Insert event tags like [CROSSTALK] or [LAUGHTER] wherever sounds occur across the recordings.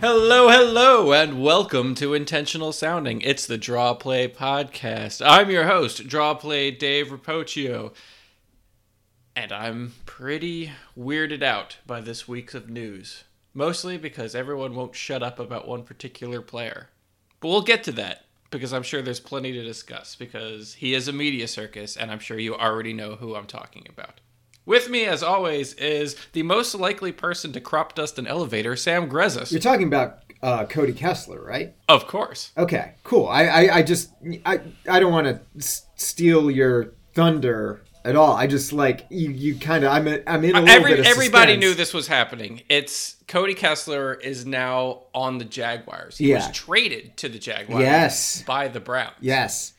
Hello, hello, and welcome to Intentional Sounding. It's the Draw Play Podcast. I'm your host, Draw Play Dave Rapocchio, and I'm pretty weirded out by this week's of news. Mostly because everyone won't shut up about one particular player. But we'll get to that because I'm sure there's plenty to discuss because he is a media circus, and I'm sure you already know who I'm talking about. With me, as always, is the most likely person to crop dust an elevator, Sam Grezis. You're talking about uh, Cody Kessler, right? Of course. Okay, cool. I, I, I just, I, I don't want to s- steal your thunder at all. I just like you, you kind of, I'm, a, I'm in a little Every, bit of everybody suspense. knew this was happening. It's Cody Kessler is now on the Jaguars. He Yeah. was traded to the Jaguars Yes. by the Browns. Yes.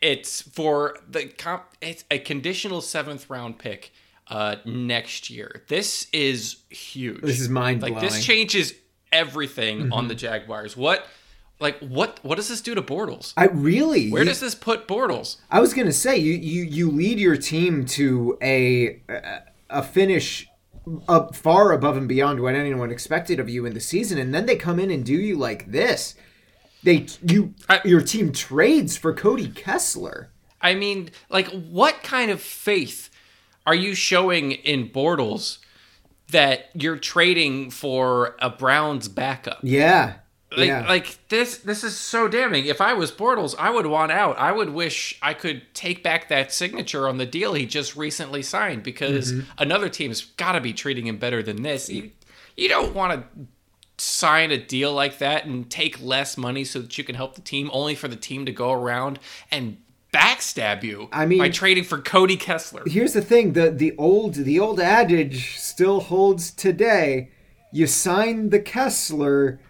It's for the comp. It's a conditional seventh round pick uh, next year. This is huge. This is mind blowing. like this changes everything on Mm-hmm. the Jaguars. What, like what? What does this do to Bortles? I really. Where you- does this put Bortles? I was gonna say you, you, you lead your team to a, a, a finish up far above and beyond what anyone expected of you in the season, and then they come in and do you like this. They, you, I- your team trades for Cody Kessler. I mean, like, what kind of faith are you showing in Bortles that you're trading for a Browns backup? Yeah. Like, yeah. like this, this is so damning. If I was Bortles, I would want out. I would wish I could take back that signature on the deal he just recently signed because Mm-hmm. another team's got to be treating him better than this. You, you don't want to sign a deal like that and take less money so that you can help the team, only for the team to go around and backstab you. I mean- by trading for Cody Kessler. Here's the thing: the the old the old adage still holds today. You sign the Kessler,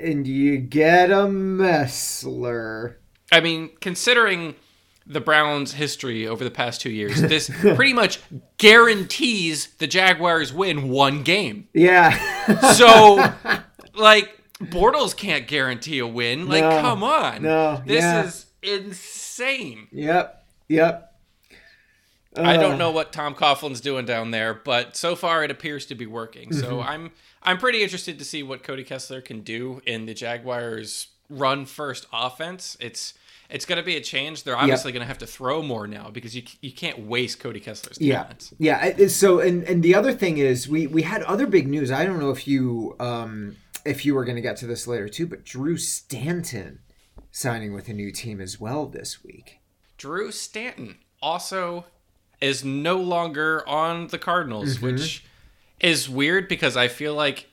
and you get a Messler. I mean, considering the Browns' history over the past two years, [LAUGHS] this pretty much guarantees the Jaguars win one game. Yeah. So, [LAUGHS] like, Bortles can't guarantee a win. Like, No. come on. No, This yeah. is insane. yep. Yep. I Uh, don't know what Tom Coughlin's doing down there, but so far it appears to be working. So Mm-hmm. I'm I'm pretty interested to see what Cody Kessler can do in the Jaguars' run first offense. It's it's going to be a change. They're obviously going to have to throw more now because you you can't waste Cody Kessler's Yeah, talent. yeah. it- So, and and the other thing is, we we had other big news. I don't know if you um if you were going to get to this later too, but Drew Stanton signing with a new team as well this week. Drew Stanton also is no longer on the Cardinals, Mm-hmm. which is weird because I feel like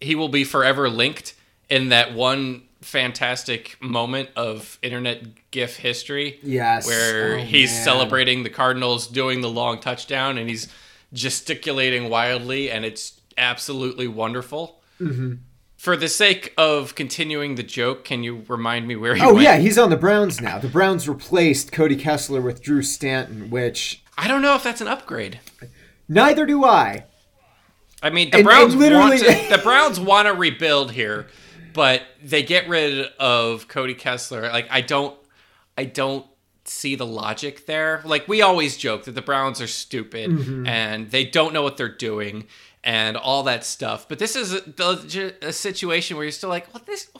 he will be forever linked in that one fantastic moment of internet GIF history. Yes. Where Oh, he's man. celebrating the Cardinals doing the long touchdown and he's gesticulating wildly, and it's absolutely wonderful. Mm-hmm. For the sake of continuing the joke, can you remind me where he Oh went? yeah, he's on the Browns now. The Browns replaced Cody Kessler with Drew Stanton, which I don't know if that's an upgrade. neither do I. I mean, the And- Browns and literally- want to, [LAUGHS] the Browns want to rebuild here, but they get rid of Cody Kessler. Like I don't I don't see the logic there. Like we always joke that the Browns are stupid Mm-hmm. and they don't know what they're doing and all that stuff. But this is a, a situation where you're still like, well, this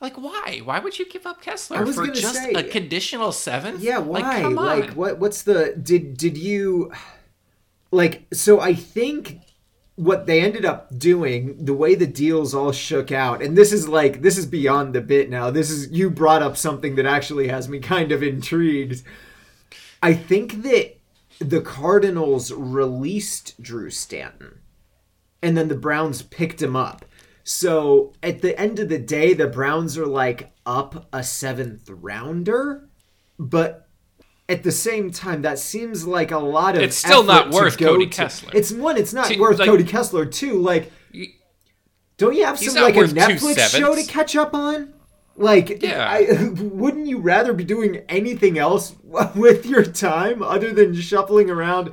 like why? Why would you give up Kessler for just say- a conditional seven? Yeah, why? Like, come on. Like, what? What's the? Did did you? Like, so I think what they ended up doing, the way the deals all shook out, and this is like this is beyond the bit now. This is you brought up something that actually has me [LAUGHS] kind of intrigued. I think that the Cardinals released Drew Stanton, and then the Browns picked him up. So at the end of the day, the Browns are like up a seventh rounder, but at the same time, that seems like a lot of. It's still not worth Cody to- Kessler. It's one. It's not Two- worth like- Cody Kessler. Two, like, don't you have some like a Netflix show to catch up on? Like, Yeah. I, [LAUGHS] wouldn't you rather be doing anything else [LAUGHS] with your time other than shuffling around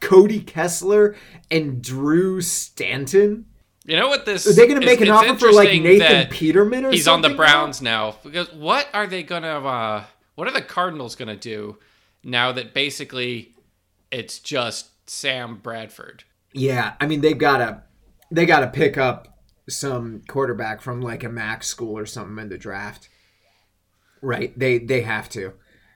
Cody Kessler and Drew Stanton? You know what this? Is? Are they going to make an offer for like Nathan Peterman or He's on the Browns now because what are they going to? Uh, what are the Cardinals going to do now that basically it's just Sam Bradford? Yeah, I mean they've gotta they gotta pick up some quarterback from like a Mac school or something in the draft. Right? They they have to.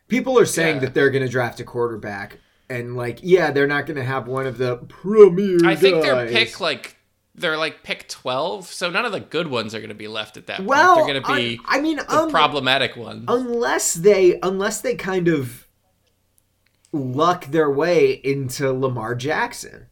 People are saying Yeah. that they're going to draft a quarterback, and like, yeah, they're not going to have one of the premier. I think they're pick like they're like pick twelve, so none of the good ones are going to be left at that point. Well, they're going to be I, I mean, the um, problematic ones. unless they unless they kind of luck their way into Lamar Jackson.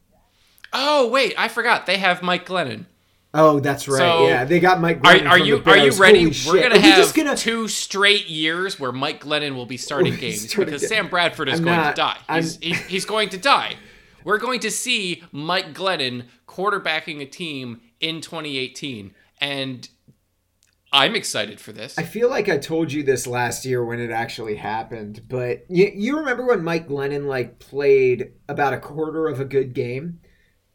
oh wait, I forgot they have Mike Glennon. Oh, that's right. So, yeah, they got Mike. Are, Glennon are from you the are you ready? Holy We're gonna Are have just gonna- two straight years where Mike Glennon will be starting [LAUGHS] games starting because. Sam Bradford is I'm going not- to die. He's, he, he's going to die. We're going to see Mike Glennon quarterbacking a team in 2018, and I'm excited for this. I feel like I told you this last year when it actually happened, but you, you remember when Mike Glennon like played about a quarter of a good game,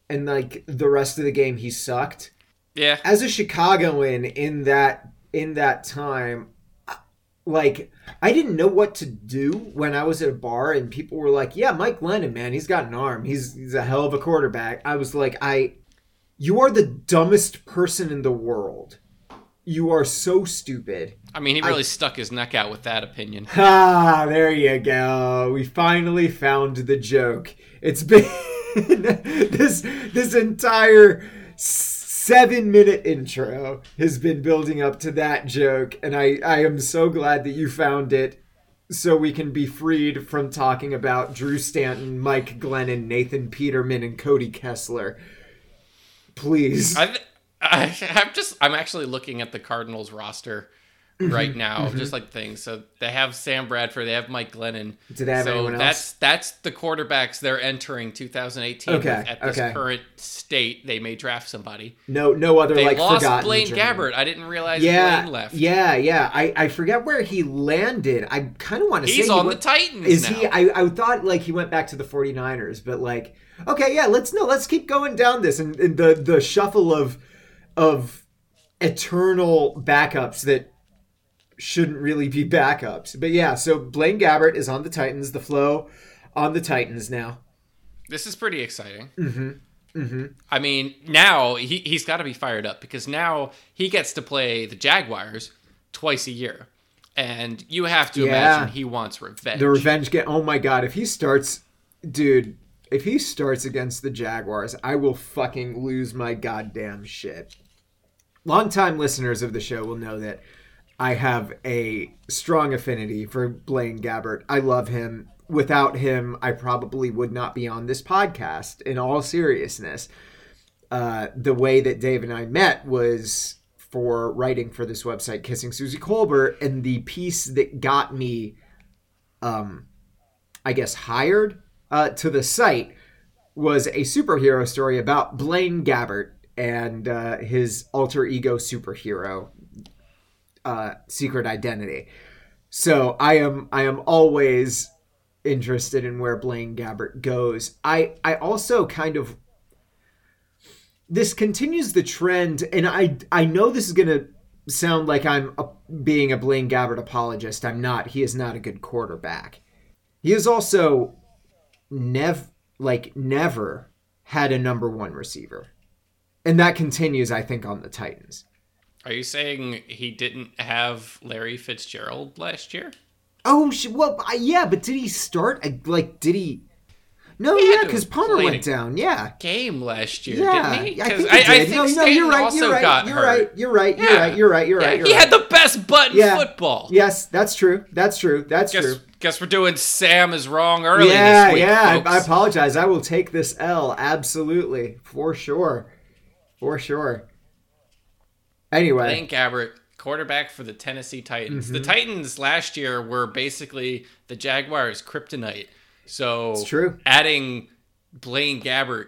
and like the rest of the game he sucked. Yeah, As a Chicagoan in that in that time, like I didn't know what to do when I was at a bar and people were like, "Yeah, Mike Glennon, man, he's got an arm. He's he's a hell of a quarterback." I was like, "I, you are the dumbest person in the world. You are so stupid." I mean, he really stuck his neck out with that opinion. [LAUGHS] Ah, there you go. We finally found the joke. It's [LAUGHS] been this this entire seven minute intro has been building up to that joke, and I I am so glad that you found it. So we can be freed from talking about Drew Stanton, Mike Glennon, Nathan Peterman, and Cody Kessler. Please. I, I, I'm just, I'm actually looking at the Cardinals roster. Mm-hmm. right now, mm-hmm. just like things. So they have Sam Bradford, they have Mike Glennon. Do they have so anyone else? that's that's the quarterbacks they're entering 2018. Okay. At this okay. current state, they may draft somebody. no no other They like lost forgotten Blaine Gabbert. I didn't realize Yeah, Blaine left. yeah, yeah. I, I forget where he landed. I kind of want to say He's he on went- the Titans Is now. he? I, I thought like he went back to the 49ers, but like, okay, yeah, let's no, let's keep going down this and, and the the shuffle of of eternal backups that shouldn't really be backups. But yeah, so Blaine Gabbert is on the Titans. The flow on the Titans now. This is pretty exciting. Mm-hmm. Mm-hmm. I mean, now he, he's got to be fired up because now he gets to play the Jaguars twice a year. And you have to Yeah. imagine he wants revenge. The revenge game. Oh my god, if he starts, dude, if he starts against the Jaguars, I will fucking lose my goddamn shit. Longtime listeners of the show will know that I have a strong affinity for Blaine Gabbert. I love him. Without him, I probably would not be on this podcast. In all seriousness, uh, the way that Dave and I met was for writing for this website, Kissing Suzy Kolber, and the piece that got me um, I guess, hired uh, to the site was a superhero story about Blaine Gabbert and uh, his alter ego superhero uh, secret identity. So I am I am always interested in where Blaine Gabbert goes. I I also kind of this continues the trend, and I I know this is gonna sound like I'm a, being a Blaine Gabbert apologist. I'm not. He is not a good quarterback. He has also never like never had a number one receiver, and that continues. I think on the Titans. Are you saying he didn't have Larry Fitzgerald last year? Oh well, I- yeah, but did he start? I- Like, did he? No, He yeah, because Palmer went down. Yeah, Game last year, yeah, didn't he? I think he did. think no, no, you're right. You're right. You're right. You're right. You're right. You're right. You're Yeah, right. You're he right. had the best butt in Yeah. football. Yes, that's true. That's true. That's Guess, true. guess we're doing Sam is wrong early yeah, this week, yeah. I, I apologize. I will take this L absolutely for sure, for sure. Anyway, Blaine Gabbert, quarterback for the Tennessee Titans. Mm-hmm. The Titans last year were basically the Jaguars' kryptonite. So It's true. adding Blaine Gabbert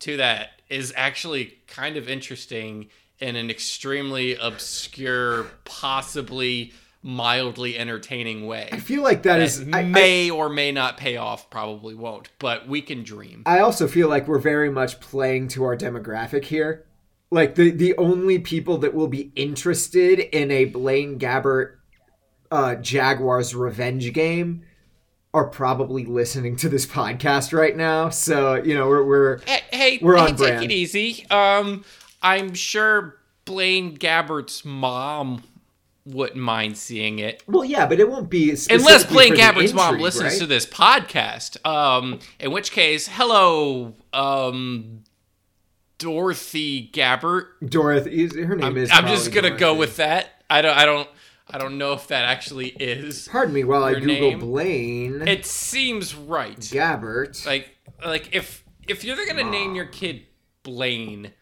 to that is actually kind of interesting in an extremely obscure, possibly mildly entertaining way. I feel like that That is. I, I, may or may not pay off, probably won't, but we can dream. I also feel like we're very much playing to our demographic here. Like the the only people that will be interested in a Blaine Gabbert uh, Jaguars revenge game are probably listening to this podcast right now. So you know we're we're Hey, hey, We're hey, on take brand. it easy. Um, I'm sure Blaine Gabbert's mom wouldn't mind seeing it. Well, yeah, but it won't be Unless Blaine Gabbert's mom listens right? to this podcast. Um, in which case, hello, um, Dorothy Gabbert. Dorothy. Her name I'm, is. I'm just gonna go with that. I don't. I don't. I don't know if that actually is. Pardon me while I Google name. Blaine It seems right. Gabbert. Like, like if if you're gonna name your kid Blaine,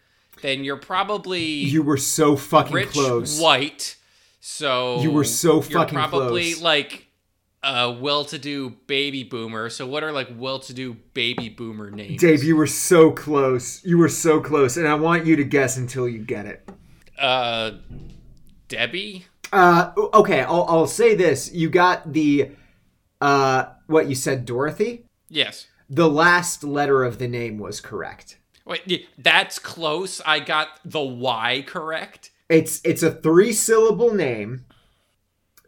then you're probably you were so fucking rich, close. white. So You were so you're fucking probably close. like a well-to-do baby boomer. So what are like well-to-do baby boomer names? Dave, you were so close. You were so close, and I want you to guess until you get it. Uh, Debbie. Uh, okay, I'll, I'll say this: you got the, uh, what you said, Dorothy. Yes. The last letter of the name was correct. Wait, that's close. I got the Y correct. It's it's a three syllable name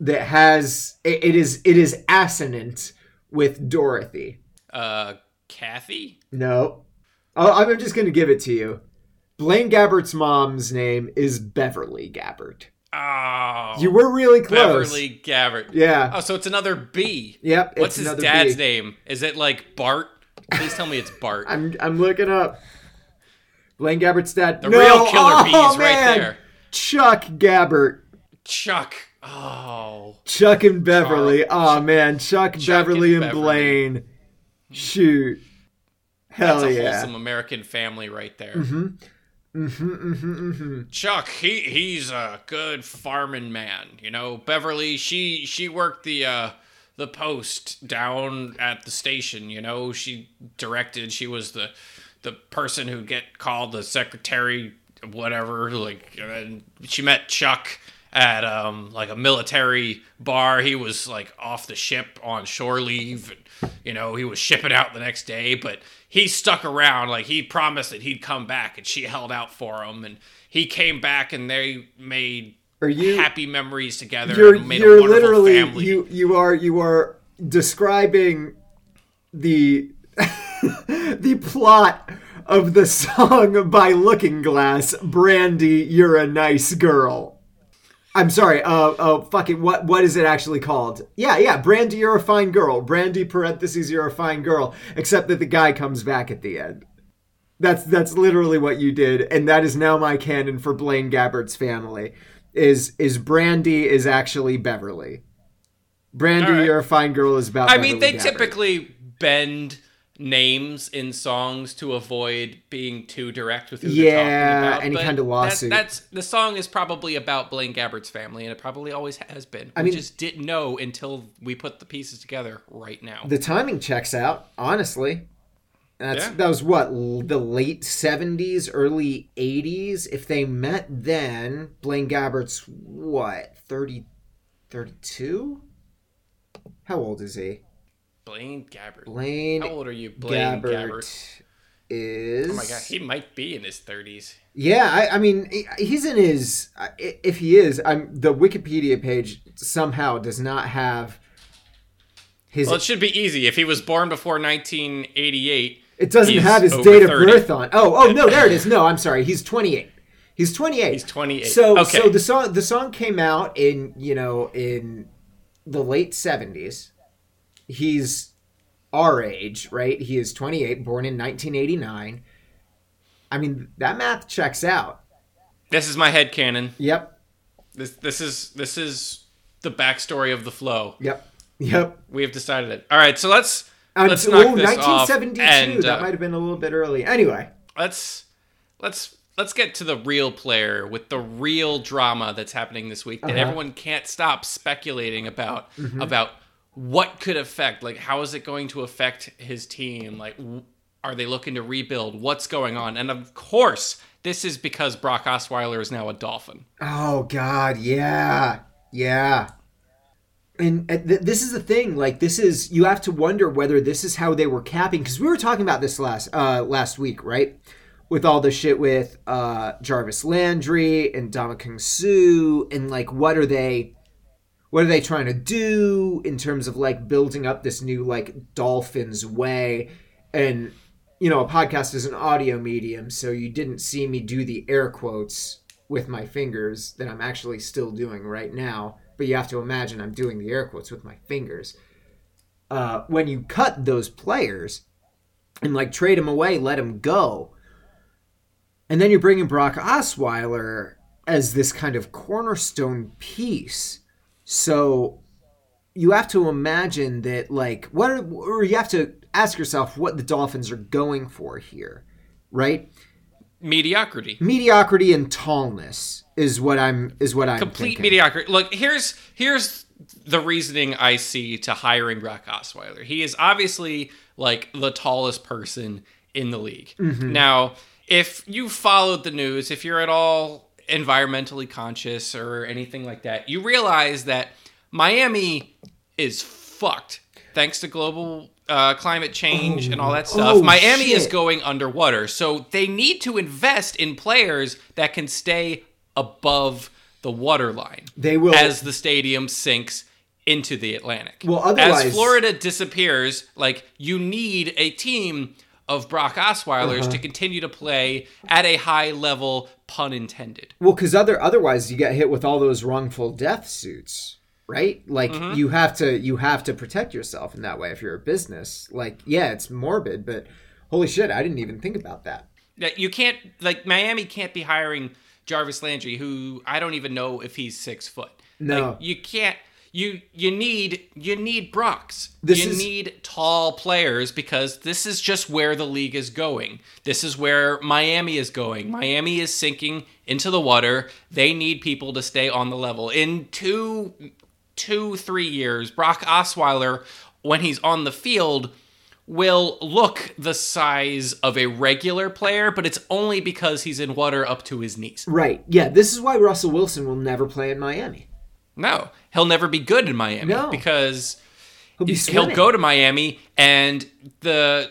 that has it, it is it is assonant with Dorothy. Uh, Kathy. No, oh, I'm just gonna give it to you. Blaine Gabbert's mom's name is Beverly Gabbert. Oh, You were really close. Beverly Gabbert. Yeah. Oh, so it's another B. Yep. What's his dad's B. name? Is it like Bart? Please tell me it's Bart. I'm I'm looking up. Blaine Gabbert's dad. The no! real killer oh, bees right there. Chuck Gabbert. Chuck. Oh. Chuck and Beverly. Charles- Oh man, Chuck, Chuck Beverly, and and, Beverly. Blaine. Shoot. Hell That's a yeah. wholesome American family right there. Mm-hmm, mm-hmm, mm-hmm. Chuck, he he's a good farming man. You know, Beverly, she she worked the uh the post down at the station. You know, she directed. She was the the person who'd get called the secretary, whatever. Like, and she met Chuck at um like a military bar. He was like off the ship on shore leave. And, you know, he was shipping out the next day, but he stuck around. Like he promised that he'd come back, and she held out for him. And he came back, and they made Are you happy memories together. you're and made you're wonderful literally family. you you are you are describing the [LAUGHS] the plot of the song by Looking Glass, Brandy, you're a nice girl. I'm sorry, uh oh fucking what what is it actually called? Yeah, yeah, Brandy, you're a fine girl. Brandy parentheses you're a fine girl. Except that the guy comes back at the end. That's that's literally what you did, and that is now my canon for Blaine Gabbert's family. Is is Brandy is actually Beverly. Brandy, right. you're a fine girl is about. I mean, they Gabbert. typically bend names in songs to avoid being too direct with who they're Yeah, talking about. any kind of that- lawsuit. that's the song is probably about Blaine Gabbert's family, and it probably always has been. I we mean- just didn't know until we put the pieces together right now. the timing checks out. Honestly, that's Yeah. that was what the late '70s, early '80s. If they met then, Blaine Gabbert's what 30, 32? How old is he? Blaine Gabbert. Blaine How old are you, Blaine Gabbert, Gabbert? is. Oh my god, he might be in his thirties. Yeah, I, I mean, he's in his. If he is, I'm the Wikipedia page somehow does not have his. Well, it should be easy. If he was born before 1988, it doesn't have his date of birth on. Oh, oh no, there it is. No, I'm sorry. He's 28. He's 28. he's 28. So, okay. so the song the song came out in you know in the late 70s. He's our age, right? He is 28, born in 1989. I mean, that math checks out. this is my head canon. Yep, This this is this is the backstory of the flow. yep, yep. We have decided it. All right, so let's Um, let's knock oh, this off 1972. and that uh, might have been a little bit early. Anyway, let's let's let's get to the real player with the real drama that's happening this week that Uh-huh. everyone can't stop speculating about Mm-hmm. about what could affect like how is it going to affect his team like are they looking to rebuild what's going on and of course this is because Brock Osweiler is now a Dolphin oh god, yeah, yeah. And th- this is the thing. Like, this is you have to wonder whether this is how they were capping because we were talking about this last uh last week, right? With all the shit with uh Jarvis Landry and Ndamukong Suh and like what are they what are they trying to do in terms of like building up this new like dolphins way and you know a podcast is an audio medium so you didn't see me do the air quotes with my fingers that I'm actually still doing right now. But you have to imagine I'm doing the air quotes with my fingers. Uh, when you cut those players and like trade them away, let them go, and then you're bringing Brock Osweiler as this kind of cornerstone piece. So you have to imagine that, like, what, are, or you have to ask yourself what the Dolphins are going for here, right? Mediocrity. Mediocrity and tallness is what I'm is what I'm Complete thinking. mediocrity. Look, here's here's the reasoning I see to hiring Brock Osweiler. He is obviously like the tallest person in the league. Mm-hmm. Now, if you followed the news, if you're at all environmentally conscious or anything like that, you realize that Miami is fucked thanks to global uh, climate change and all that stuff. Oh, Miami is going underwater, so they need to invest in players that can stay above the waterline They will- as the stadium sinks into the Atlantic. Well, otherwise- as Florida disappears, like you need a team of Brock Osweilers Uh-huh. to continue to play at a high level, pun intended. Well, because other otherwise you get hit with all those wrongful death suits, right? Like Mm-hmm. you have to you have to protect yourself in that way if you're a business. Like, yeah, it's morbid, but holy shit, I didn't even think about that. That you can't like Miami can't be hiring Jarvis Landry, who I don't even know if he's six foot. No. Like, you can't. You you need you need Brocks. This you is- need tall players because this is just where the league is going. This is where Miami is going. Miami is sinking into the water. They need people to stay on the level. In two two three years, Brock Osweiler, when he's on the field, will look the size of a regular player, but it's only because he's in water up to his knees. Right. Yeah, this is why Russell Wilson will never play in Miami. No, he'll never be good in Miami No. because He'll be he'll go to Miami and the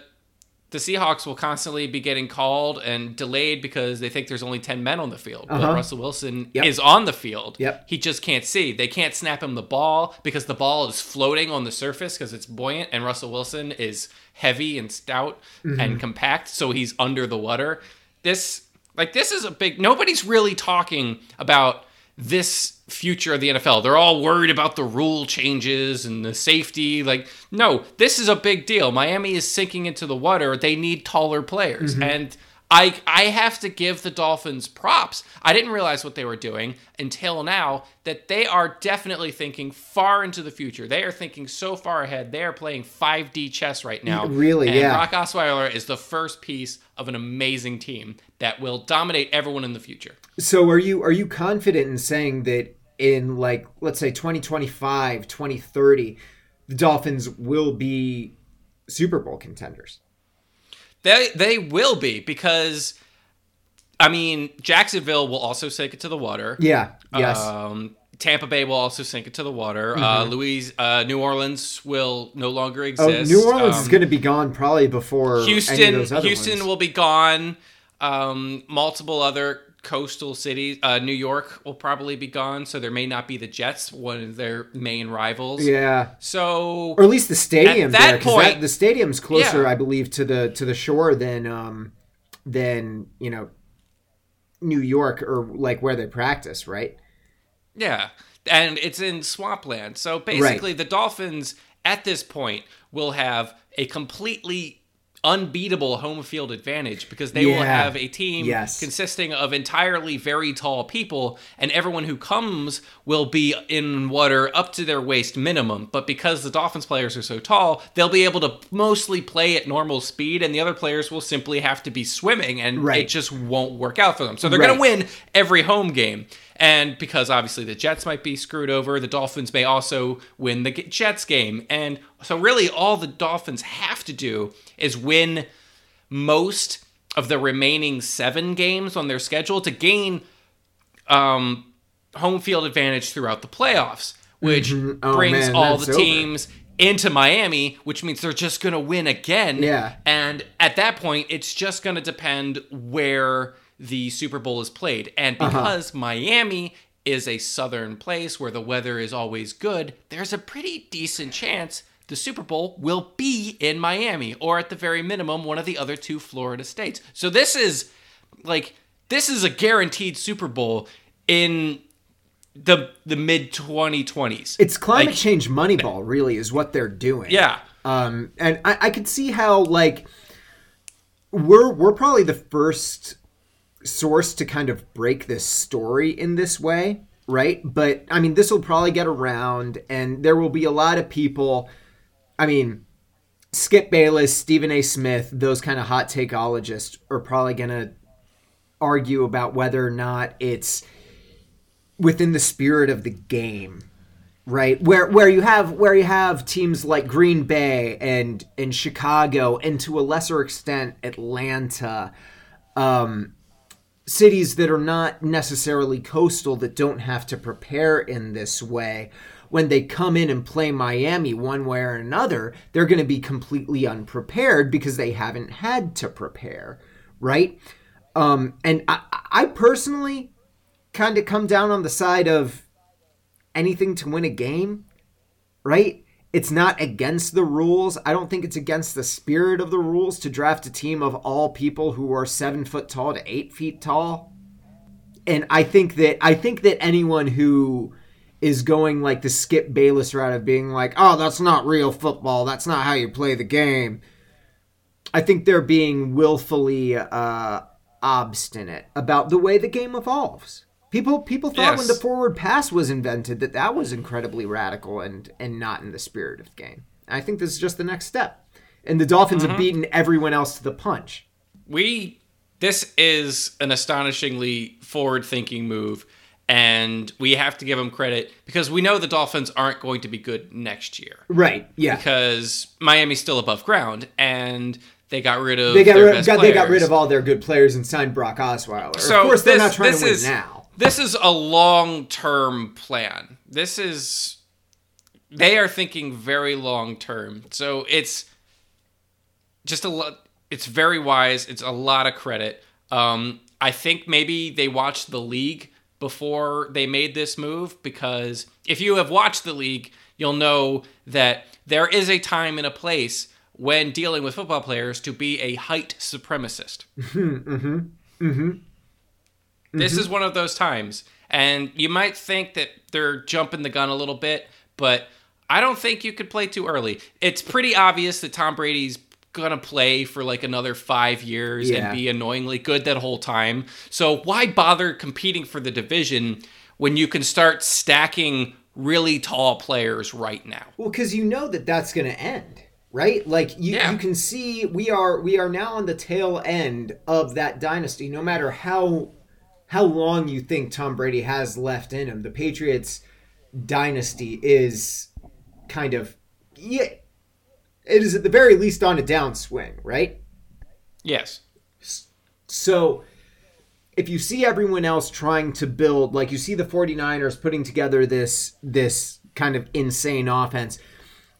the Seahawks will constantly be getting called and delayed because they think there's only 10 men on the field. But Uh-huh. Russell Wilson Yep. is on the field. Yep. He just can't see. They can't snap him the ball because the ball is floating on the surface because it's buoyant and Russell Wilson is heavy and stout Mm-hmm. and compact so he's under the water. This like this is a big nobody's really talking about this future of the NFL. They're all worried about the rule changes and the safety. Like, no, this is a big deal. Miami is sinking into the water. They need taller players. Mm-hmm. And I I have to give the Dolphins props. I didn't realize what they were doing until now that they are definitely thinking far into the future. They are thinking so far ahead. They are playing 5D chess right now. Really, And yeah. Brock Osweiler is the first piece of an amazing team that will dominate everyone in the future. So are you are you confident in saying that in like let's say 2025, 2030, the Dolphins will be Super Bowl contenders? They they will be because I mean Jacksonville will also sink it to the water. Yeah. Yes. Um, Tampa Bay will also sink it to the water. Mm-hmm. Uh, Louise, uh, New Orleans will no longer oh, exist. New Orleans Um, is going to be gone probably before any of Houston. those other Houston ones. will be gone. Um, multiple other coastal cities. Uh, New York will probably be gone, so there may not be the Jets, one of their main rivals. Yeah. So Or at least the stadium that there, point- the stadium's closer, Yeah. I believe, to the to the shore than um than you know New York or like where they practice, right? Yeah. And it's in swampland. So basically, the Dolphins at this point will have a completely unbeatable home field advantage because they will have a team Yes. consisting of entirely very tall people and everyone who comes will be in water up to their waist minimum but because the dolphins players are so tall they'll be able to mostly play at normal speed and the other players will simply have to be swimming and Right. it just won't work out for them so they're Right. going to win every home game and because obviously the Jets might be screwed over, the Dolphins may also win the Jets game. And so, really, all the Dolphins have to do is win most of the remaining seven games on their schedule to gain um, home field advantage throughout the playoffs, which Oh, brings man, all the over. teams into Miami, which means they're just going to win again. Yeah. And at that point, it's just going to depend where the Super Bowl is played. And Uh-huh. because Miami is a southern place where the weather is always good, there's a pretty decent chance the Super Bowl will be in Miami or at the very minimum one of the other two Florida states. So this is like this is a guaranteed Super Bowl in the the mid 2020s. It's climate Like- change Moneyball, really, is what they're doing. Yeah. Um, and I, I could see how like we're we're probably the first source to kind of break this story in this way, right? But I mean, this will probably get around, and there will be a lot of people. I mean, Skip Bayless, Stephen A. Smith, those kind of hot takeologists are probably gonna argue about whether or not it's within the spirit of the game right where where you have where you have teams like Green Bay and and Chicago and to a lesser extent Atlanta um cities that are not necessarily coastal that don't have to prepare in this way when they come in and play Miami one way or another they're going to be completely unprepared because they haven't had to prepare right um and I I personally kind of come down on the side of anything to win a game, right? It's not against the rules. I don't think it's against the spirit of the rules to draft a team of all people who are seven foot tall to eight feet tall. And I think that I think that anyone who is going like the Skip Bayless route of being like, "Oh, that's not real football. That's not how you play the game." I think they're being willfully uh, obstinate about the way the game evolves. People people thought when the forward pass was invented that that was incredibly radical and and not in the spirit of the game. I think this is just the next step. And the Dolphins have mm-hmm. beaten everyone else to the punch. we this is an astonishingly forward-thinking move and we have to give them credit because we know the Dolphins aren't going to be good next year Right. Yeah. because Miami's still above ground and they got rid of They got, rid, got they got rid of all their good players and signed Brock Osweiler. So of course, they're this- not trying this to win is- now. This is a long-term plan. This is they are thinking very long term. So it's just a lot it's very wise. It's a lot of credit. Um, I think maybe they watched the league before they made this move because if you have watched the league, you'll know that there is a time and a place when dealing with football players to be a height supremacist. [LAUGHS] This is mm-hmm. one of those times. And you might think that they're jumping the gun a little bit, but I don't think you could play too early. It's pretty obvious that Tom Brady's going to play for like another five years Yeah. and be annoyingly good that whole time. So why bother competing for the division when you can start stacking really tall players right now? Well, because you know that that's going to end, right? Like you, Yeah. you can see we are we are now on the tail end of that dynasty. No matter how how long you think Tom Brady has left in him, the Patriots dynasty is kind of yeah, it is at the very least on a downswing, right? Yes. So if you see everyone else trying to build like you see the 49ers putting together this this kind of insane offense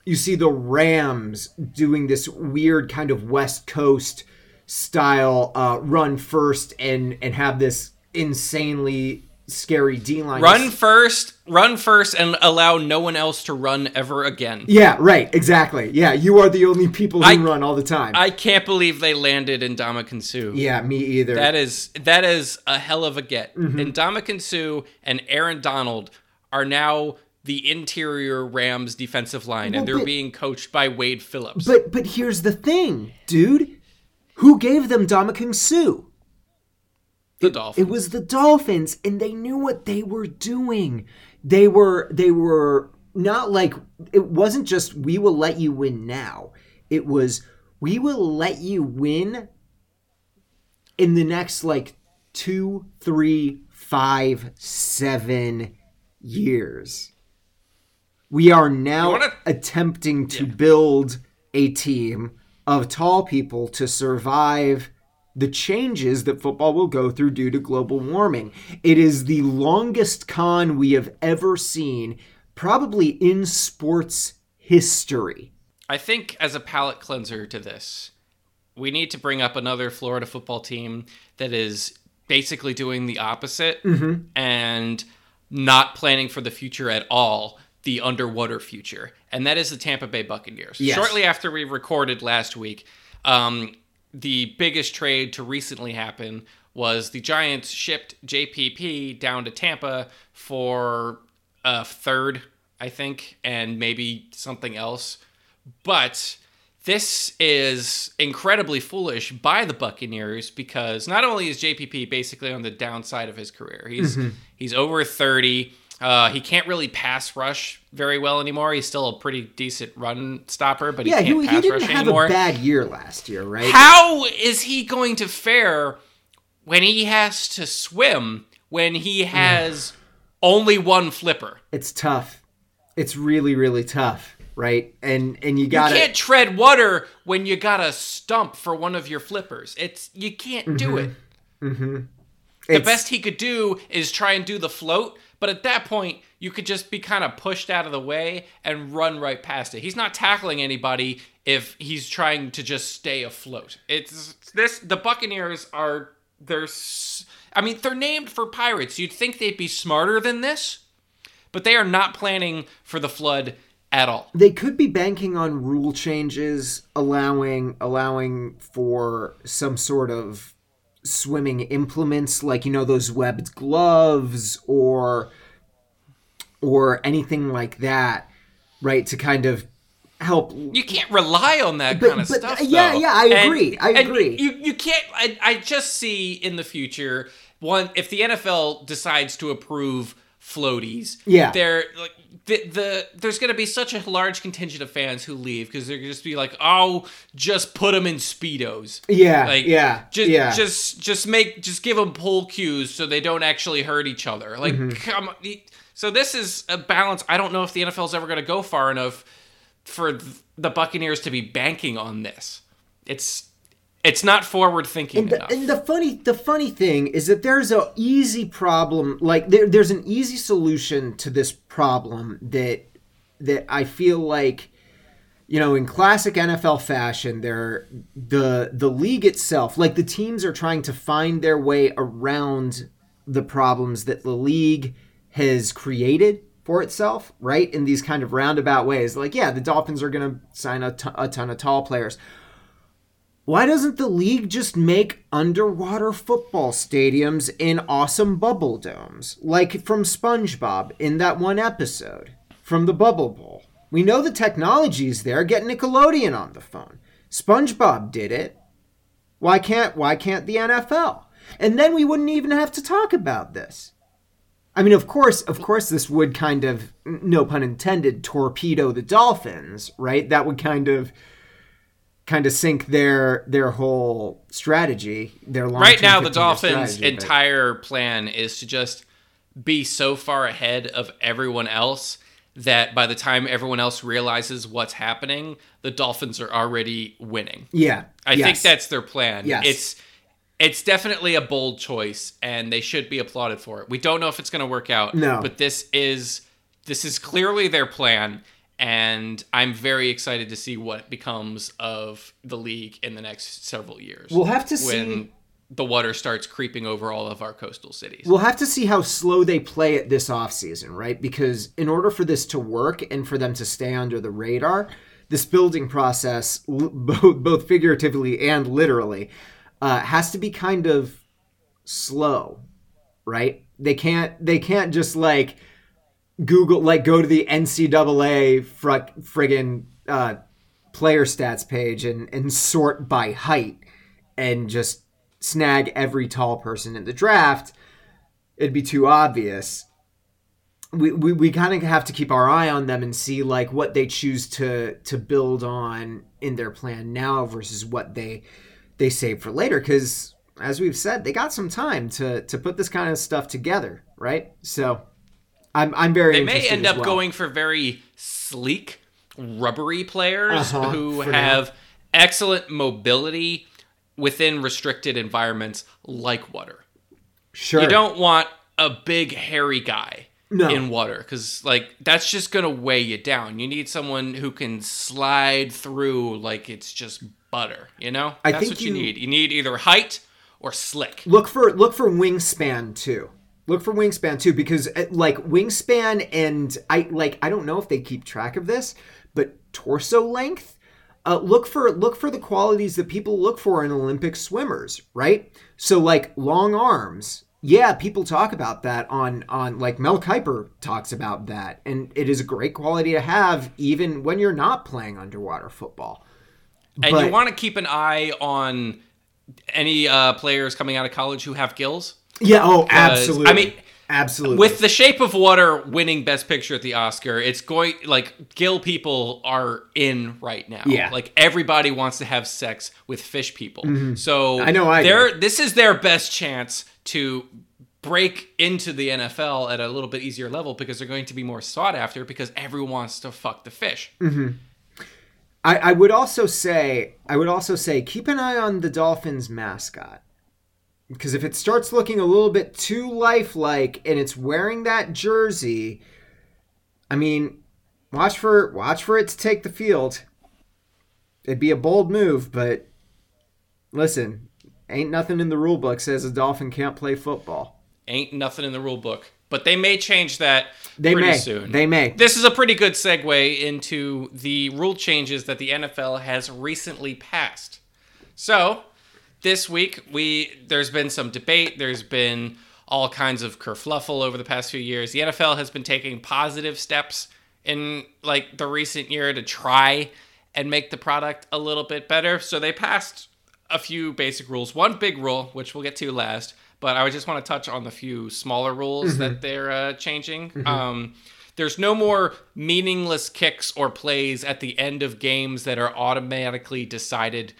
you see the Rams doing this weird kind of West Coast style uh, run first and and have this insanely scary D line. Run first, run first, and allow no one else to run ever again. Yeah, right. Exactly. Yeah, you are the only people who I- run all the time. I can't believe they landed in Ndamukong Suh. yeah, me either. That is that is a hell of a get. Mm-hmm. And and Aaron Donald are now the interior Rams defensive line, Well, and they're but- being coached by Wade Phillips. but but here's the thing, dude. Who gave them Ndamukong Suh? The Dolphins. It was the Dolphins, and they knew what they were doing. They were they were not like it wasn't just we will let you win now. It was we will let you win in the next like two, three, five, seven years. We are now wanna- attempting to build a team of tall people to survive the changes that football will go through due to global warming. It is the longest con we have ever seen, probably in sports history. I think as a palate cleanser to this, we need to bring up another Florida football team that is basically doing the opposite Mm-hmm. and not planning for the future at all, the underwater future. And that is the Tampa Bay Buccaneers. Yes. Shortly after we recorded last week, um, the biggest trade to recently happen was the Giants shipped JPP down to Tampa for a third, I think, and maybe something else. But this is incredibly foolish by the Buccaneers because not only is JPP basically on the downside of his career, he's Mm-hmm. he's over 30. Uh, he can't really pass rush very well anymore. He's still a pretty decent run stopper, but he Yeah, can't he, pass he rush didn't have anymore. a bad year last year, right? How is he going to fare when he has to swim when he has only one flipper? It's tough. It's really, really tough, right? And and you got You can't tread water when you got a stump for one of your flippers. It's you can't do it. The It's- best he could do is try and do the float, but at that point, you could just be kind of pushed out of the way and run right past it. He's not tackling anybody if he's trying to just stay afloat. It's this the Buccaneers are they're I mean, they're named for pirates. You'd think they'd be smarter than this, but they are not planning for the flood at all. they could be banking on rule changes allowing allowing for some sort of swimming implements like you know those webbed gloves or or anything like that right to kind of help You can't rely on that But- kind of but, stuff. Uh, yeah, though. yeah, I And- agree. I and agree. You you can't. I, I just see in the future one if the NFL decides to approve floaties. Yeah. they're like the, the there's going to be such a large contingent of fans who leave because they're going to just be like, oh, just put them in speedos. yeah Like yeah just yeah just just make just give them pull cues so they don't actually hurt each other. Like Mm-hmm. come on. So this is a balance. I don't know if the NFL is ever going to go far enough for the Buccaneers to be banking on this. It's it's not forward thinking And the, enough. and the funny the funny thing is that there's a easy problem like there, there's an easy solution to this problem that that I feel like you know in classic NFL fashion there the the league itself like the teams are trying to find their way around the problems that the league has created for itself right in these kind of roundabout ways like yeah the Dolphins are going to sign a ton- a ton of tall players why doesn't the league just make underwater football stadiums in awesome bubble domes, like from SpongeBob in that one episode from the Bubble Bowl? We know the technology's there. Get Nickelodeon on the phone. SpongeBob did it. Why can't why can't the NFL? And then we wouldn't even have to talk about this. I mean, of course, of course, this would kind of, no pun intended, torpedo the Dolphins, right? That would kind of kind of sink their their whole strategy. Their right now, the Dolphins' strategy, but- entire plan is to just be so far ahead of everyone else that by the time everyone else realizes what's happening, the Dolphins are already winning. yeah, I yes. think that's their plan. Yes. It's it's definitely a bold choice and they should be applauded for it. We don't know if it's going to work out, No. but this is this is clearly their plan and I'm very excited to see what becomes of the league in the next several years. We'll have to see the water starts creeping over all of our coastal cities. We'll have to see how slow they play it this offseason, right? Because in order for this to work and for them to stay under the radar, this building process, [LAUGHS] both, both figuratively and literally, uh, has to be kind of slow, right? They can't they can't just like Google like go to the NCAA fr- friggin' uh, player stats page and and sort by height and just snag every tall person in the draft. It'd be too obvious. We, we, we kind of have to keep our eye on them and see like what they choose to to build on in their plan now versus what they they save for later because as we've said they got some time to to put this kind of stuff together right so i'm i'm very they may end up well. going for very sleek, rubbery players Uh-huh, who for now. have excellent mobility within restricted environments like water. sure You don't want a big hairy guy No. in water because like that's just gonna weigh you down. You need someone who can slide through like it's just butter. You know, I that's think what you, you- need. You need either height or slick. look for look for wingspan too look for wingspan too because uh, like wingspan and i like i don't know if they keep track of this but torso length uh, look for look for the qualities that people look for in Olympic swimmers, right? So like long arms. Yeah, people talk about that on on like Mel Kiper talks about that, and it is a great quality to have even when you're not playing underwater football. And But- you want to keep an eye on any uh, players coming out of college who have gills. Yeah, oh, absolutely. I mean, absolutely. With The Shape of Water winning Best Picture at the Oscar, it's going like gill people are in right now. Yeah. like everybody wants to have sex with fish people. Mm-hmm. So I know I they're this is their best chance to break into the NFL at a little bit easier level because they're going to be more sought after because everyone wants to fuck the fish. Mm-hmm. I, I would also say I would also say keep an eye on the Dolphins mascot. Because if it starts looking a little bit too lifelike and it's wearing that jersey, I mean, watch for watch for it to take the field. It'd be a bold move, but listen, ain't nothing in the rule book says a dolphin can't play football. Ain't nothing in the rule book, but they may change that They pretty may. soon. They may. This is a pretty good segue into the rule changes that the NFL has recently passed. So, this week we there's been some debate, there's been all kinds of kerfluffle over the past few years. The NFL has been taking positive steps in like the recent year to try and make the product a little bit better. So they passed a few basic rules. One big rule, which we'll get to last, but I would just want to touch on the few smaller rules that they're uh, changing. Um, there's no more meaningless kicks or plays at the end of games that are automatically decided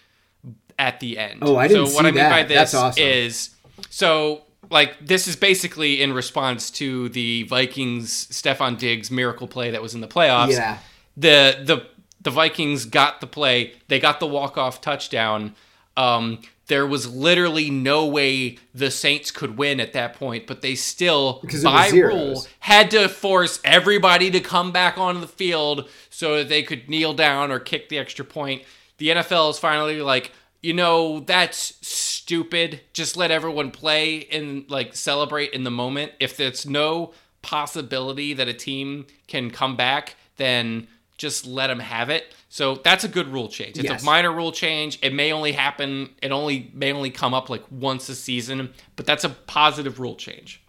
at the end. Oh, I didn't so what I mean that. by this That's awesome. is so like this is basically in response to the Vikings Stefon Diggs miracle play that was in the playoffs. Yeah. The the the Vikings got the play. They got the walk off touchdown. Um, there was literally no way the Saints could win at that point, but they still, Because it was by rule, had to force everybody to come back on the field so that they could kneel down or kick the extra point. The NFL is finally like, you know, that's stupid. Just let everyone play and like celebrate in the moment. If there's no possibility that a team can come back, then just let them have it. So that's a good rule change. It's Yes. a minor rule change. It may only happen. It only may only come up like once a season, but that's a positive rule change.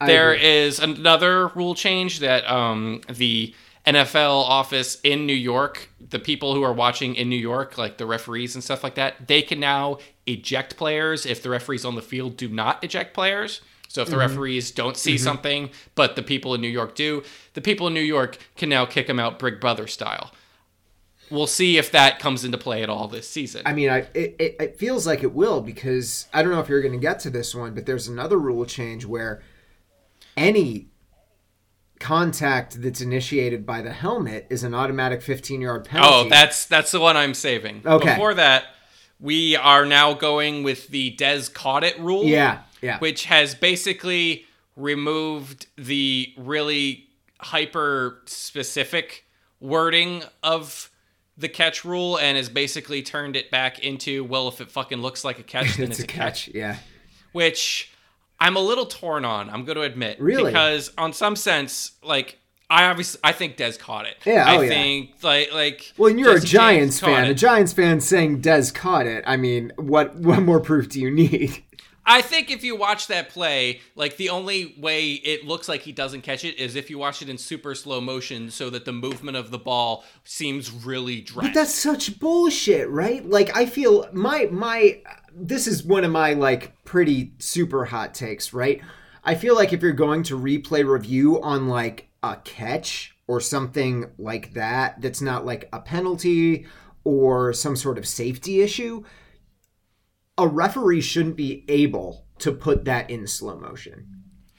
I There agree. is another rule change that um, the NFL office in New York, the people who are watching in New York, like the referees and stuff like that, they can now eject players if the referees on the field do not eject players. So if the mm-hmm. referees don't see mm-hmm. something, but the people in New York do, the people in New York can now kick them out Big Brother style. We'll see if that comes into play at all this season. I mean, I it, it, it feels like it will because I don't know if you're going to get to this one, but there's another rule change where any contact that's initiated by the helmet is an automatic 15 yard penalty. Oh, that's that's the one I'm saving. Okay. Before that, we are now going with the Dez caught it rule. yeah, yeah. Which has basically removed the really hyper specific wording of the catch rule and has basically turned it back into well if it fucking looks like a catch then [LAUGHS] it's it's, a catch. Yeah, which I'm a little torn on. I'm going to admit, Really? because on some sense, like I obviously I think Dez caught it. Yeah, I oh, yeah. think like like. Well, and you're Jesse a Giants James fan. A Giants fan saying Dez caught it. I mean, what what more proof do you need? I think if you watch that play, like the only way it looks like he doesn't catch it is if you watch it in super slow motion, so that the movement of the ball seems really dry. But that's such bullshit, right? Like I feel my my this is one of my like pretty super hot takes, right? I feel like if you're going to replay review on like a catch or something like that that's not like a penalty or some sort of safety issue, a referee shouldn't be able to put that in slow motion.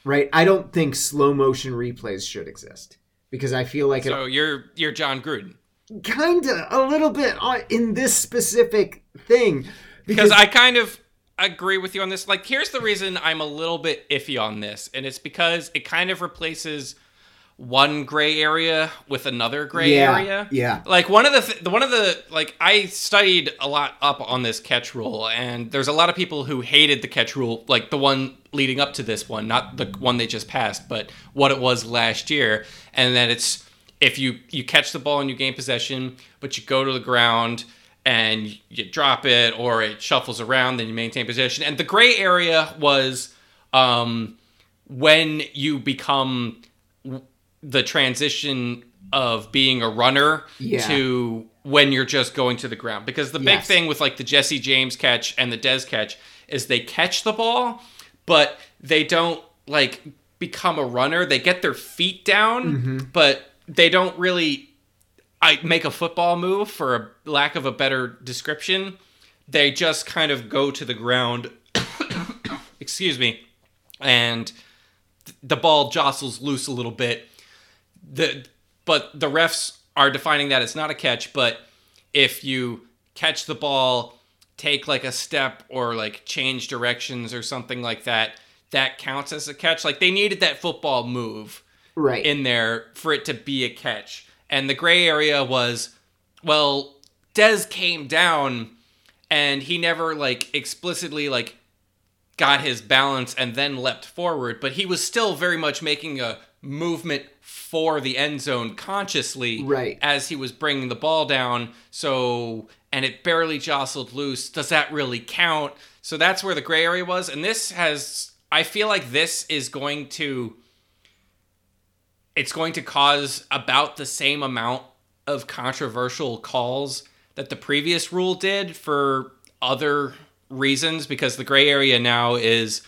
Right? I don't think slow motion replays should exist because I feel like it so you're you're Jon Gruden kinda a little bit uh, in this specific thing because I kind of agree with you on this. Like, here's the reason I'm a little bit iffy on this, and it's because it kind of replaces one gray area with another gray Yeah, area. yeah. Like one of the th- one of the like I studied a lot up on this catch rule, and there's a lot of people who hated the catch rule, like the one leading up to this one, not the one they just passed, but what it was last year, and that it's if you you catch the ball and you gain possession, but you go to the ground and you drop it or it shuffles around, then you maintain position. And the gray area was um, when you become the transition of being a runner Yeah. to when you're just going to the ground. Because the big Yes. thing with like the Jesse James catch and the Dez catch is they catch the ball, but they don't like become a runner. They get their feet down, but they don't really I make a football move for a lack of a better description. They just kind of go to the ground. [COUGHS] excuse me, and the ball jostles loose a little bit. The but the refs are defining that it's not a catch. But if you catch the ball, take like a step or like change directions or something like that, that counts as a catch. Like they needed that football move Right. in there for it to be a catch. And the gray area was, well, Dez came down and he never like explicitly like got his balance and then leapt forward, but he was still very much making a movement for the end zone consciously Right. as he was bringing the ball down. So, and it barely jostled loose. Does that really count? So that's where the gray area was. And this has, I feel like this is going to it's going to cause about the same amount of controversial calls that the previous rule did for other reasons because the gray area now is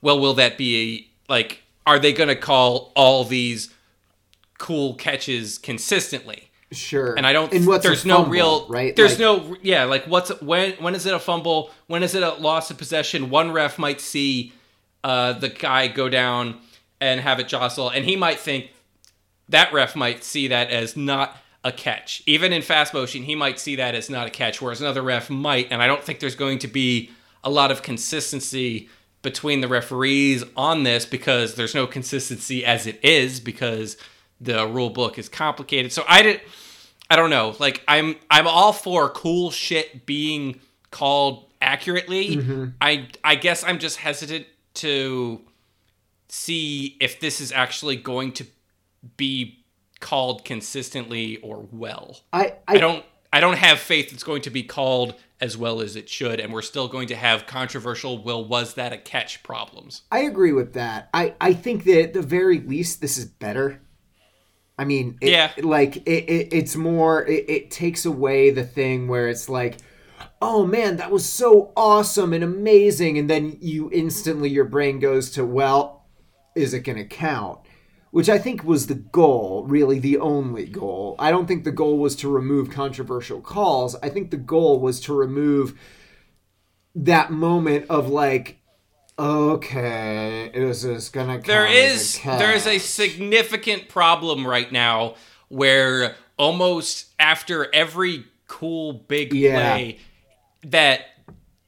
well will that be like are they going to call all these cool catches consistently sure. and I don't. And what's there's no real. right. There's Like, no. Yeah, like what's when? When is it a fumble? When is it a loss of possession? One ref might see uh, the guy go down and have it jostle, and he might think that ref might see that as not a catch. Even in fast motion, he might see that as not a catch, whereas another ref might. And I don't think there's going to be a lot of consistency between the referees on this because there's no consistency as it is because the rule book is complicated. So I did I don't know. Like I'm I'm all for cool shit being called accurately. Mm-hmm. I I guess I'm just hesitant to see if this is actually going to be called consistently or well. I, I don't I don't have faith it's going to be called as well as it should and we're still going to have controversial well was that a catch problems. I agree with that. I, I think that at the very least this is better. I mean, it, Yeah. like it, it, it's more. It, it takes away the thing where it's like, oh man, that was so awesome and amazing, and then you instantly your brain goes to, well, is it going to count? Which I think was the goal, really the only goal. I don't think the goal was to remove controversial calls. I think the goal was to remove that moment of like, okay, is this gonna? There is a there is a significant problem right now where almost after every cool big Yeah. play that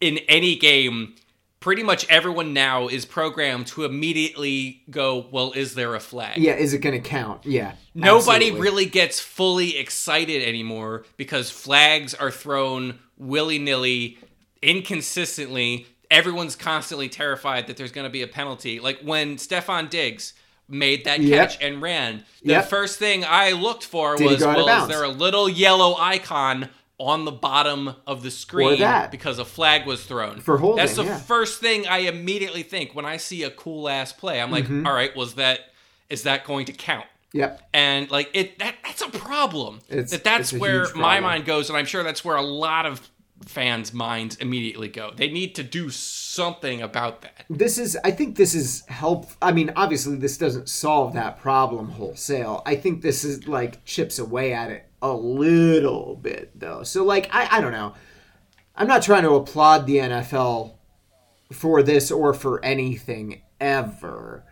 in any game pretty much everyone now is programmed to immediately go well is there a flag Yeah, is it gonna count? Yeah. Nobody absolutely. really gets fully excited anymore because flags are thrown willy nilly, inconsistently. Everyone's constantly terrified that there's going to be a penalty. Like when Stefon Diggs made that Yep. catch and ran, the Yep. first thing I looked for Did was go out of well, is there a little yellow icon on the bottom of the screen because a flag was thrown? For holding, That's the yeah. first thing I immediately think when I see a cool ass play. I'm like, Mm-hmm. all right, was that is that going to count? Yep. and like it that that's a problem It's- that that's where my mind goes and i'm sure that's where a lot of fans minds immediately go they need to do something about that this is i think this is help i mean obviously this doesn't solve that problem wholesale i think this is like chips away at it a little bit though. So like i, I don't know. I'm not trying to applaud the nfl for this or for anything ever.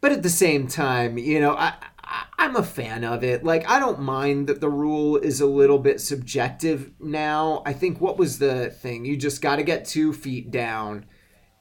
But at the same time you know i, I i'm a fan of it. Like i don't mind that the rule is a little bit subjective now. I think what was the thing? You just got to get two feet down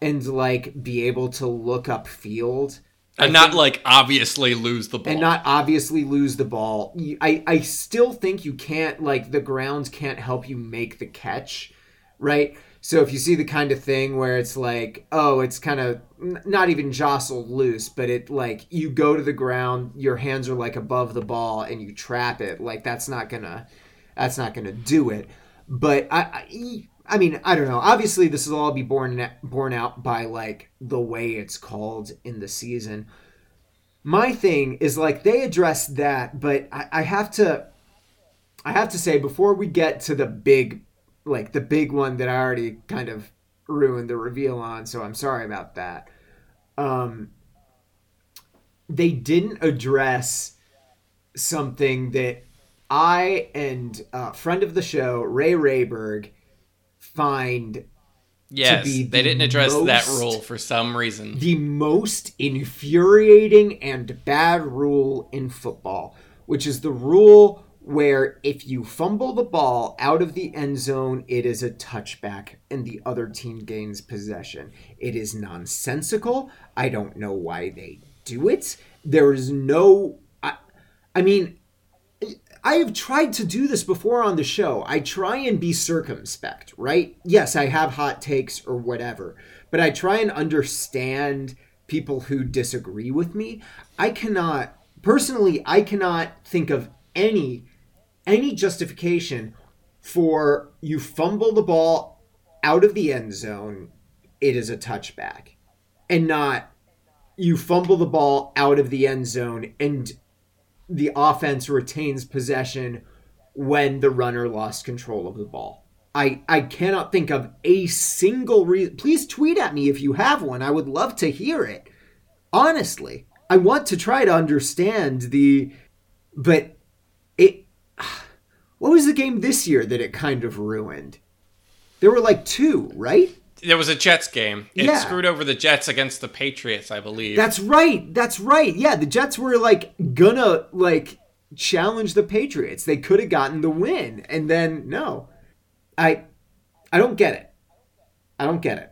and like be able to look up field and not like obviously lose the ball and not obviously lose the ball. I I still think you can't like the grounds can't help you make the catch, right? So if you see the kind of thing where it's like, oh, it's kind of not even jostled loose, but it like you go to the ground, your hands are like above the ball, and you trap it, like that's not gonna, that's not gonna do it. But I, I, I mean, I don't know. Obviously, this will all be borne borne out by like the way it's called in the season. My thing is like they address that, but I, I have to, I have to say before we get to the big like the big one that I already kind of ruined the reveal on, so I'm sorry about that. Um, they didn't address something that I and uh, friend of the show Ray Rayberg find yes, they didn't address most, that rule for some reason. The most infuriating and bad rule in football, which is the rule where if you fumble the ball out of the end zone, it is a touchback and the other team gains possession. It is nonsensical. I don't know why they do it. There is no. I, I mean, I have tried to do this before on the show. I try and be circumspect, right? Yes, I have hot takes or whatever, but I try and understand people who disagree with me. I cannot, personally, I cannot think of any any justification for you fumble the ball out of the end zone, it is a touchback, and not you fumble the ball out of the end zone and the offense retains possession when the runner lost control of the ball. I, I cannot think of a single reason. Please tweet at me if you have one. I would love to hear it. Honestly, I want to try to understand the. But it [SIGHS] what was the game this year that it kind of ruined? There were like two, right? There was a Jets game. It yeah. screwed over the Jets against the Patriots, I believe. That's right. That's right. Yeah, the Jets were like gonna like challenge the Patriots. They could have gotten the win, and then no. I I don't get it. I don't get it.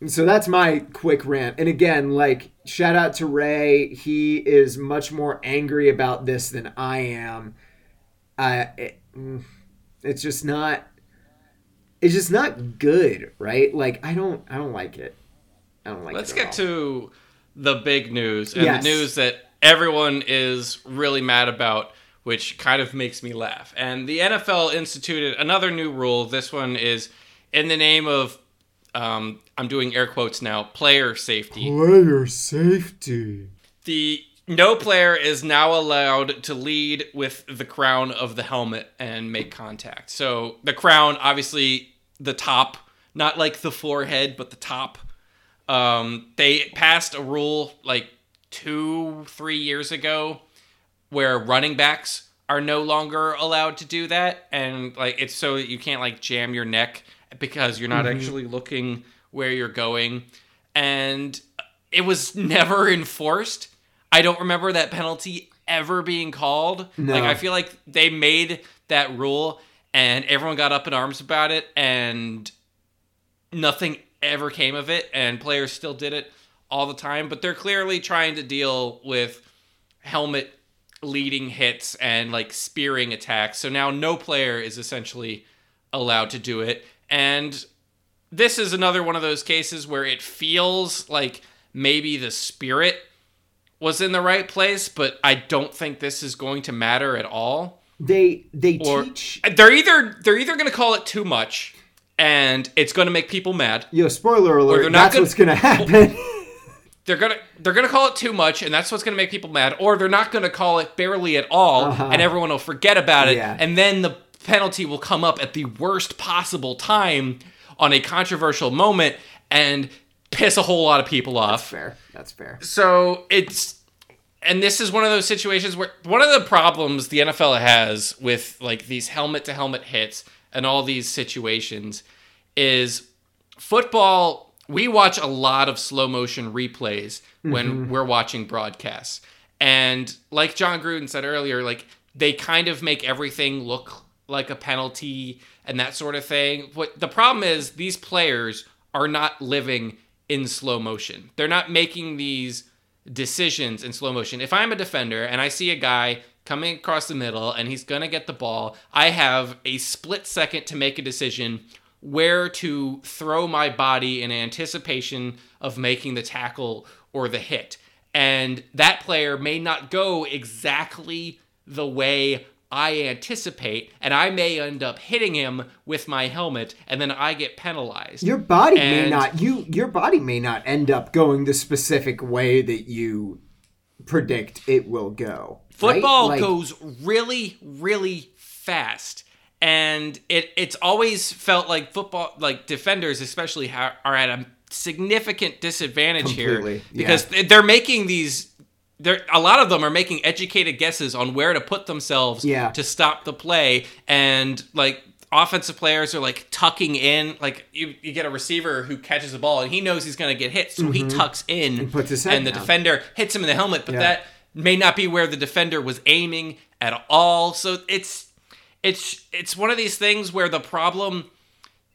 And so that's my quick rant. And again, like shout out to Ray. He is much more angry about this than I am uh, it, mm, it's just not it's just not good, right? Like I don't I don't like it. I don't like Let's it. Let's get all. to the big news and yes. the news that everyone is really mad about, which kind of makes me laugh. And the NFL instituted another new rule. This one is in the name of um, I'm doing air quotes now, player safety. Player safety. The no player is now allowed to lead with the crown of the helmet and make contact. So the crown, obviously, the top, not like the forehead, but the top. Um, they passed a rule like two, three years ago where running backs are no longer allowed to do that, and like it's so that you can't like jam your neck because you're not mm-hmm. actually looking where you're going, and it was never [LAUGHS] enforced I don't remember that penalty ever being called. No. Like I feel like they made that rule and everyone got up in arms about it and nothing ever came of it and players still did it all the time, but they're clearly trying to deal with helmet leading hits and like spearing attacks. So now no player is essentially allowed to do it. And this is another one of those cases where it feels like maybe the spirit was in the right place, but I don't think this is going to matter at all. They they or, teach they're either they're either going to call it too much and it's going to make people mad. Yo, spoiler alert! They're not that's gonna, what's going [LAUGHS] to happen. they're gonna they're gonna call it too much, and that's what's gonna make people mad. Or they're not gonna call it barely at all, uh-huh. and everyone will forget about it, yeah. and then the penalty will come up at the worst possible time on a controversial moment, and piss a whole lot of people off. That's fair. That's fair. So it's and this is one of those situations where one of the problems the NFL has with like these helmet to helmet hits and all these situations is football we watch a lot of slow motion replays when mm-hmm. we're watching broadcasts. And like Jon Gruden said earlier, like they kind of make everything look like a penalty and that sort of thing. What the problem is these players are not living in slow motion. They're not making these decisions in slow motion. If I'm a defender and I see a guy coming across the middle and he's going to get the ball, I have a split second to make a decision where to throw my body in anticipation of making the tackle or the hit. And that player may not go exactly the way I anticipate, and I may end up hitting him with my helmet, and then I get penalized. Your body may not you your body may not end up going the specific way that you predict it will go. right? Football Like, goes really, really fast. And it it's always felt like football like defenders especially ha- are at a significant disadvantage Completely, here yeah. because they're making these they're, a lot of them are making educated guesses on where to put themselves Yeah. to stop the play and like offensive players are like tucking in like you, you get a receiver who catches the ball and he knows he's going to get hit so he tucks in Mm-hmm. And puts his head and the down. defender hits him in the helmet but Yeah. that may not be where the defender was aiming at all so it's it's it's one of these things where the problem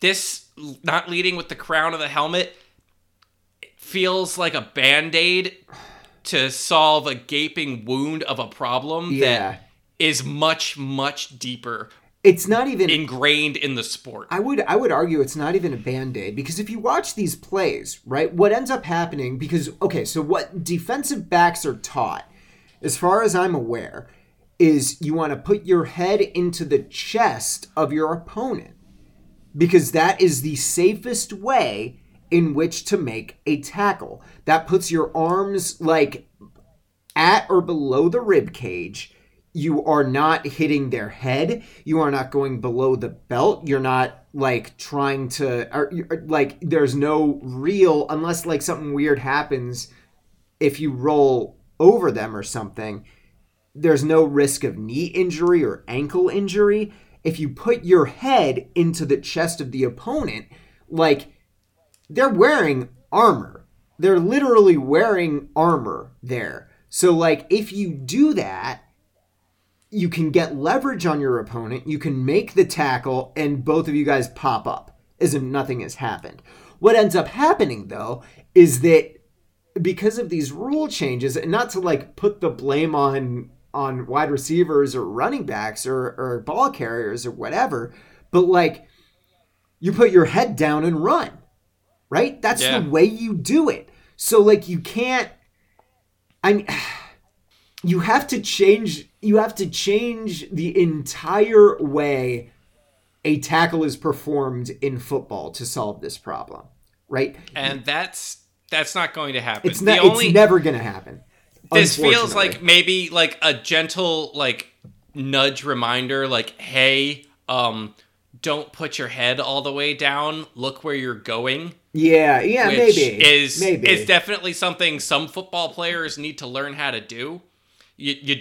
this not leading with the crown of the helmet feels like a band-aid to solve a gaping wound of a problem Yeah. that is much much deeper It's not even ingrained in the sport I would I would argue it's not even a band-aid because if you watch these plays, right, what ends up happening because okay, so what defensive backs are taught, as far as I'm aware, is you want to put your head into the chest of your opponent because that is the safest way in which to make a tackle. That puts your arms like at or below the rib cage. You are not hitting their head. You are not going below the belt. You're not like trying to, or, like, there's no real, unless like something weird happens if you roll over them or something, there's no risk of knee injury or ankle injury. If you put your head into the chest of the opponent, like, they're wearing armor. They're literally wearing armor there. So, like, if you do that, you can get leverage on your opponent, you can make the tackle, and both of you guys pop up as if nothing has happened. What ends up happening, though, is that because of these rule changes, and not to like put the blame on on wide receivers or running backs or, or ball carriers or whatever, but like you put your head down and run, right? That's Yeah. the way you do it. So like you can't. I mean, [SIGHS] you have to change. You have to change the entire way a tackle is performed in football to solve this problem, right? and that's that's not going to happen It's not. only it's never going to happen. this feels like maybe like a gentle like nudge reminder like hey um don't put your head all the way down look where you're going yeah, yeah, maybe. is maybe. is definitely something some football players need to learn how to do. You you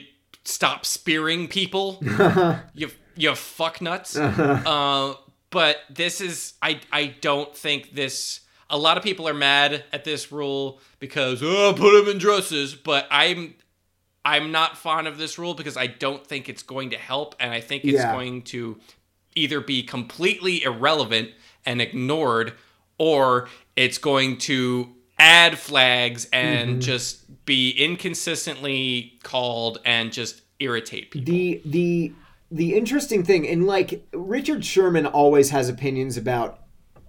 stop spearing people. [LAUGHS] You you fuck nuts. [LAUGHS] Uh, but this is I I don't think this a lot of people are mad at this rule because oh put them in dresses. But I'm I'm not fond of this rule because I don't think it's going to help. And I think it's Yeah. going to either be completely irrelevant and ignored or it's going to add flags and Mm-hmm. just be inconsistently called and just irritate people. the the the interesting thing and like Richard Sherman always has opinions about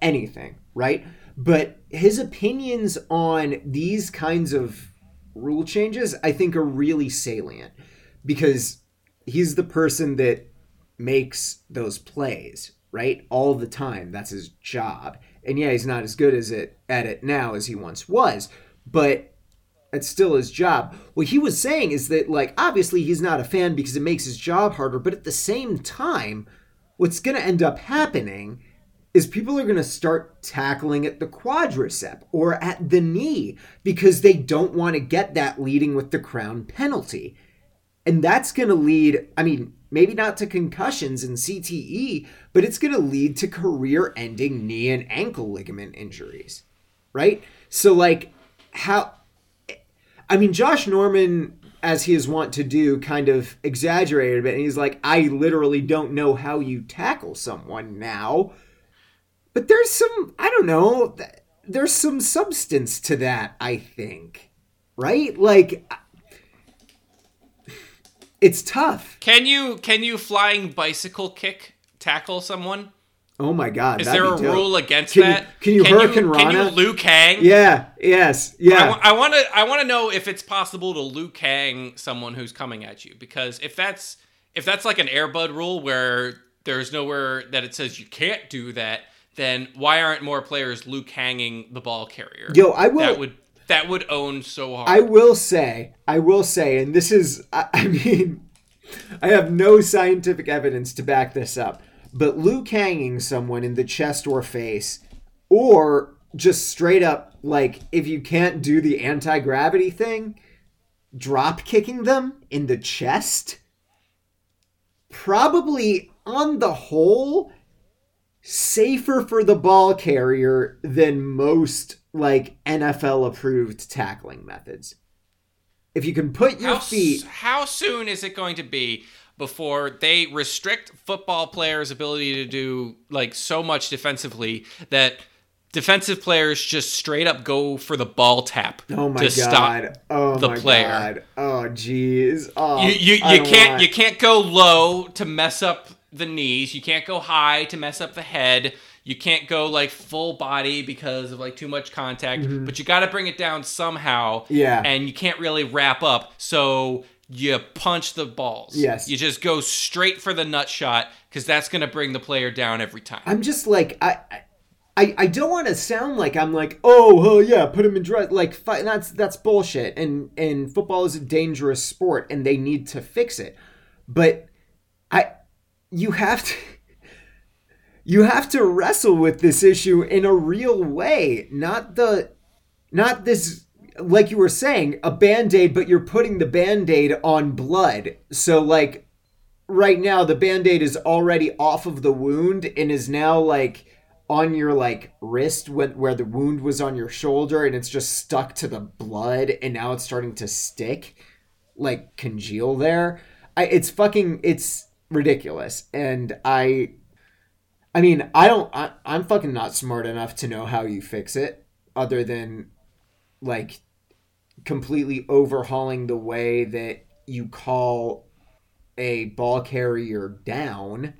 anything, right? But his opinions on these kinds of rule changes I think are really salient because he's the person that makes those plays, right? All the time. That's his job. And yeah, he's not as good as it at it now as he once was, but it's still his job. What he was saying is that, like, obviously he's not a fan because it makes his job harder, but at the same time, what's going to end up happening is people are going to start tackling at the quadricep or at the knee because they don't want to get that leading with the crown penalty. And that's going to lead, I mean, maybe not to concussions and CTE, but it's going to lead to career ending knee and ankle ligament injuries. Right? So, like, how. I mean, Josh Norman, as he is wont to do, kind of exaggerated a bit. And he's like, I literally don't know how you tackle someone now. But there's some, I don't know, there's some substance to that, I think. Right? Like, it's tough. Can you can you flying bicycle kick tackle someone? Oh my god! Is there a dope. rule against Can you- that? can you Hurricane Can you Rana? Liu Kang? Yeah. Yes. Yeah. I want to. I want to know if it's possible to Liu Kang someone who's coming at you because if that's if that's like an Airbud rule where there's nowhere that it says you can't do that, then why aren't more players Liu Kanging the ball carrier? Yo, I will. that would that would own so hard. I will say, I will say, and this is, I, [LAUGHS] I mean, I have no scientific evidence to back this up, but Liu Kanging someone in the chest or face, or just straight up, like, if you can't do the anti gravity thing, drop kicking them in the chest, probably on the whole, safer for the ball carrier than most like NFL approved tackling methods. If you can put your how, s- feet how soon is it going to be before they restrict football players' ability to do like so much defensively that defensive players just straight up go for the ball tap Oh my to god. stop oh the my player. god. Oh jeez. Oh, you you, you can't want- you can't go low to mess up the knees. You can't go high to mess up the head. You can't go like full body because of like too much contact. But you got to bring it down somehow. Mm-hmm. Yeah. And you can't really wrap up. So you punch the balls. Yes. You just go straight for the nut shot because that's going to bring the player down every time. I'm just like I I, I don't want to sound like I'm like oh oh yeah put him in dress like fi- that's that's bullshit and and football is a dangerous sport and they need to fix it but I you have to you have to wrestle with this issue in a real way not the not this like you were saying a band-aid but you're putting the band-aid on blood. So like right now the band-aid is already off of the wound and is now like on your like wrist where the wound was on your shoulder and it's just stuck to the blood and now it's starting to stick like congeal there. I, it's fucking it's ridiculous. And i i mean i don't I, i'm fucking not smart enough to know how you fix it other than like completely overhauling the way that you call a ball carrier down.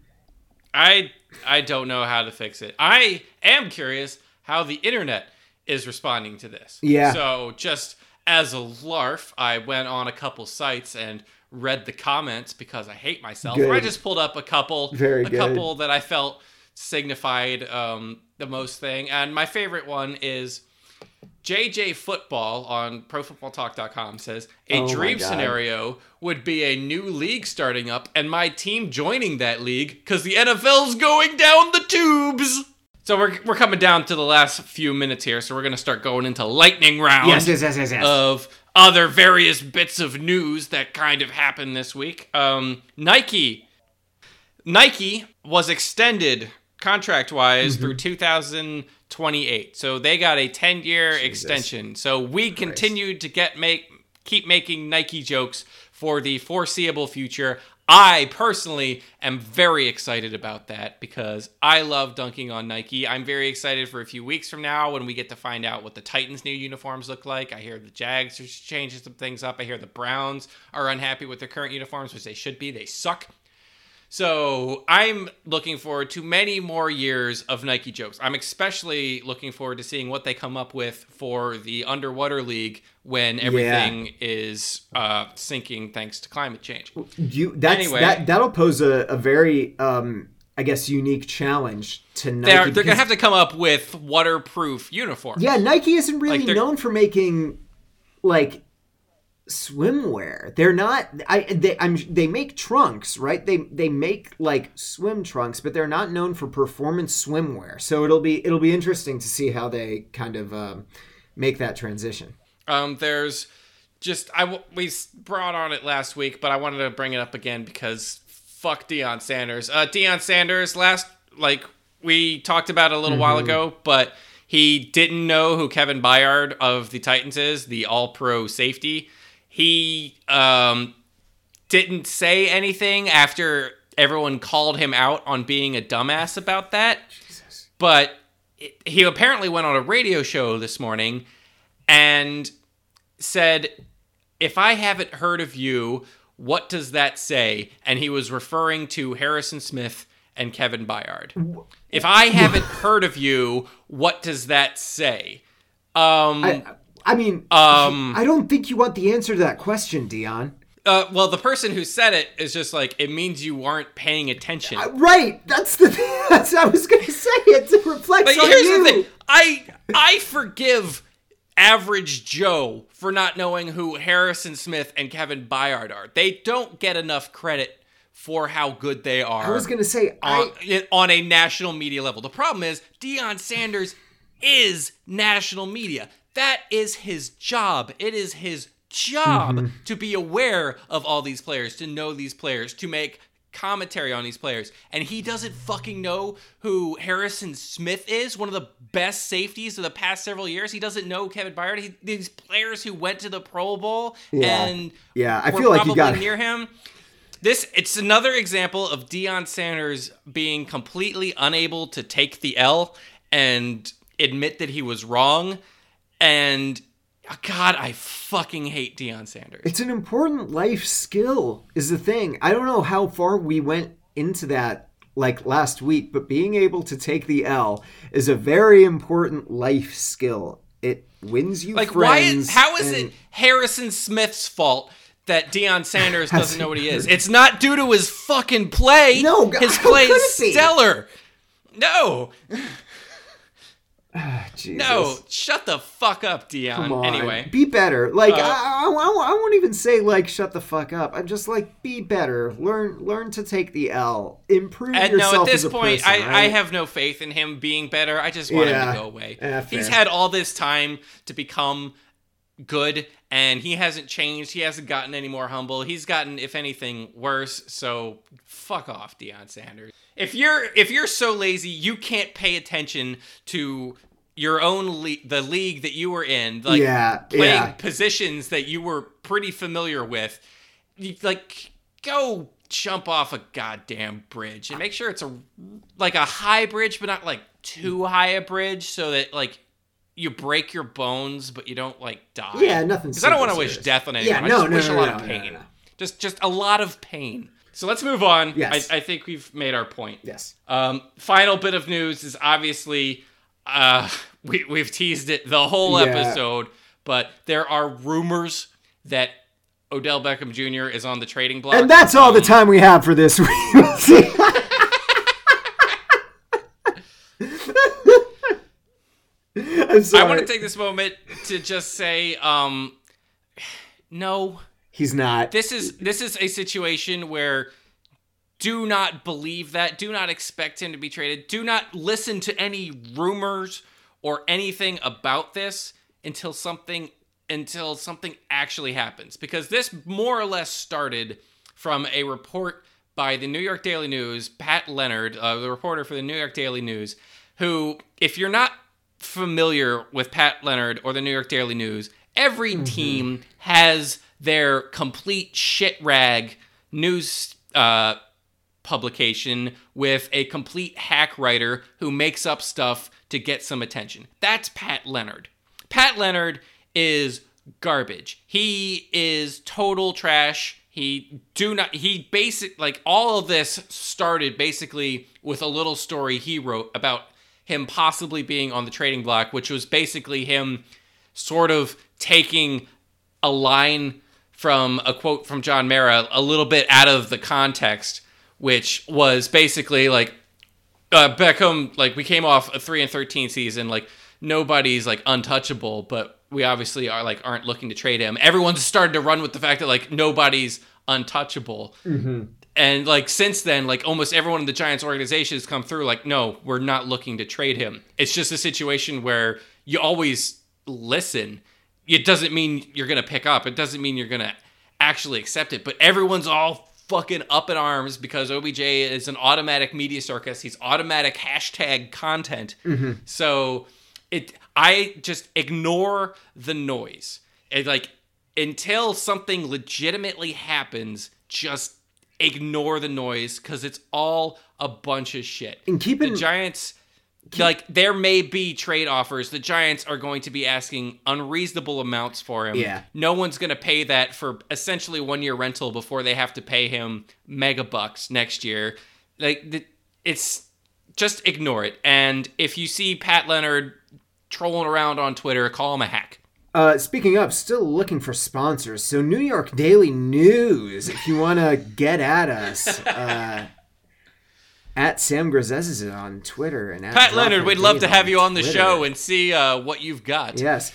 I I don't know how to fix it. I am curious how the internet is responding to this. Yeah. So just as a larf, I went on a couple sites and read the comments because I hate myself. Good. I just pulled up a couple, Very a good. couple that I felt signified um, the most thing, and my favorite one is. JJ Football on ProFootballTalk.com says a Oh dream scenario would be a new league starting up and my team joining that league because the NFL's going down the tubes. So we're, we're coming down to the last few minutes here, so we're gonna start going into lightning round yes, yes, yes, yes. of other various bits of news that kind of happened this week. Um, Nike, Nike was extended contract wise through mm-hmm. 2028, so they got a 10 year extension. So we continued to get make keep making Nike jokes for the foreseeable future. I personally am very excited about that because I love dunking on Nike. I'm very excited for a few weeks from now when we get to find out what the Titans' new uniforms look like. I hear the Jags are changing some things up. I hear the Browns are unhappy with their current uniforms, which they should be. They suck. So I'm looking forward to many more years of Nike jokes. I'm especially looking forward to seeing what they come up with for the underwater league when everything is uh, sinking thanks to climate change. You that's Anyway. that that'll pose a, a very um I guess unique challenge to Nike. They're, they're gonna have to come up with waterproof uniforms. Yeah, Nike isn't really Like, known for making like swimwear. They're not. I they I'm they make trunks, right? They they make like swim trunks, but they're not known for performance swimwear. So it'll be it'll be interesting to see how they kind of um, make that transition. Um, there's just I we brought on it last week, but I wanted to bring it up again because fuck Deion Sanders. Uh, Deion Sanders last like we talked about a little while ago, but he didn't know who Kevin Byard of the Titans is, the All Pro safety. He um didn't say anything after everyone called him out on being a dumbass about that. But it, he apparently went on a radio show this morning and said, If I haven't heard of you, what does that say? And he was referring to Harrison Smith and Kevin Byard. If I haven't heard of you, what does that say? Um, I, I mean, um, I don't think you want the answer to that question, Deion. uh, well, the person who said it is just like it means you aren't paying attention. Uh, Right, that's the thing. [LAUGHS] That's I was gonna say. It [LAUGHS] reflects But on here's you. the thing: I I forgive average Joe for not knowing who Harrison Smith and Kevin Byard are. They don't get enough credit for how good they are. I was gonna say, on, I on a national media level. The problem is Deion Sanders is national media. That is his job. It is his job Mm-hmm. to be aware of all these players, to know these players, to make commentary on these players. And he doesn't fucking know who Harrison Smith is, one of the best safeties of the past several years. He doesn't know Kevin Byard. He, these players who went to the Pro Bowl Yeah. and Yeah, I were feel like you probably got- near him. This it's another example of Deion Sanders being completely unable to take the L and admit that he was wrong. And oh, God, I fucking hate Deion Sanders. it's an important life skill. Is the thing. I don't know how far we went into that like last week, but being able to take the L is a very important life skill. It wins you Like, friends. why? Is, how is and- it Harrison Smith's fault? That Deion Sanders doesn't know what he is. [LAUGHS] It's not due to his fucking play. No, his play is stellar. No. [SIGHS] no, shut the fuck up, Deion. Anyway, be better. Like Uh, I, I, I, I won't even say like shut the fuck up. I'm just like be better. Learn learn to take the L. Improve And yourself no, at this point, person, I, I have no faith in him being better. I just want him to go away. Yeah, He's had all this time to become good, and he hasn't changed. He hasn't gotten any more humble. He's gotten, if anything, worse. So fuck off, Deion Sanders. If you're if you're so lazy, you can't pay attention to your own le- the league that you were in, like Yeah, playing yeah. positions that you were pretty familiar with. You, like go jump off a goddamn bridge and make sure it's a like a high bridge but not like too high a bridge so that like you break your bones but you don't like die Yeah, nothing because i don't want to wish death on anyone Yeah, i no, just no, wish no, a lot no, of pain just just a lot of pain so let's move on Yes. I, I think we've made our point Yes. um, final bit of news is obviously uh, we we've teased it the whole Yeah. episode, but there are rumors that Odell Beckham Jr. is on the trading block. And that's all the time we have for this [LAUGHS] week. See? I'm [LAUGHS] I want to take this moment to just say, um, no, He's not. this is this is a situation where do not believe that. Do not expect him to be traded. Do not listen to any rumors or anything about this until something until something actually happens. Because this more or less started from a report by the New York Daily News Pat Leonard uh, the reporter for the New York Daily News who if you're not familiar with Pat Leonard or the New York Daily News, every team has their complete shit rag news uh, publication with a complete hack writer who makes up stuff to get some attention. That's Pat Leonard. Pat Leonard is garbage. He is total trash. He do not he basic like all of this started basically with a little story he wrote about him possibly being on the trading block, which was basically him sort of taking a line from a quote from John Mara a little bit out of the context, which was basically like uh, Beckham, like we came off a three and thirteen season, like nobody's like untouchable, but we obviously are like aren't looking to trade him. Everyone's started to run with the fact that like nobody's untouchable, and like since then, like almost everyone in the Giants organization has come through. Like, no, we're not looking to trade him. It's just a situation where you always listen. It doesn't mean you're gonna pick up. It doesn't mean you're gonna actually accept it. But everyone's all fucking up in arms because OBJ is an automatic media circus. He's automatic hashtag content. Mm-hmm. So it I just ignore the noise. It like until something legitimately happens, just ignore the noise because it's all a bunch of shit. And keep in- the Giants like there may be trade offers. The Giants are going to be asking unreasonable amounts for him. Yeah. No one's going to pay that for essentially one year rental before they have to pay him mega bucks next year. Like it's just ignore it. And if you see Pat Leonard trolling around on Twitter, call him a hack. Uh, speaking of, still looking for sponsors. So New York Daily News, if you want to get at us, uh, [LAUGHS] at Sam Grazes on Twitter and at Pat Leonard, we'd love to have you on the Twitter. show and see uh, what you've got. Yes,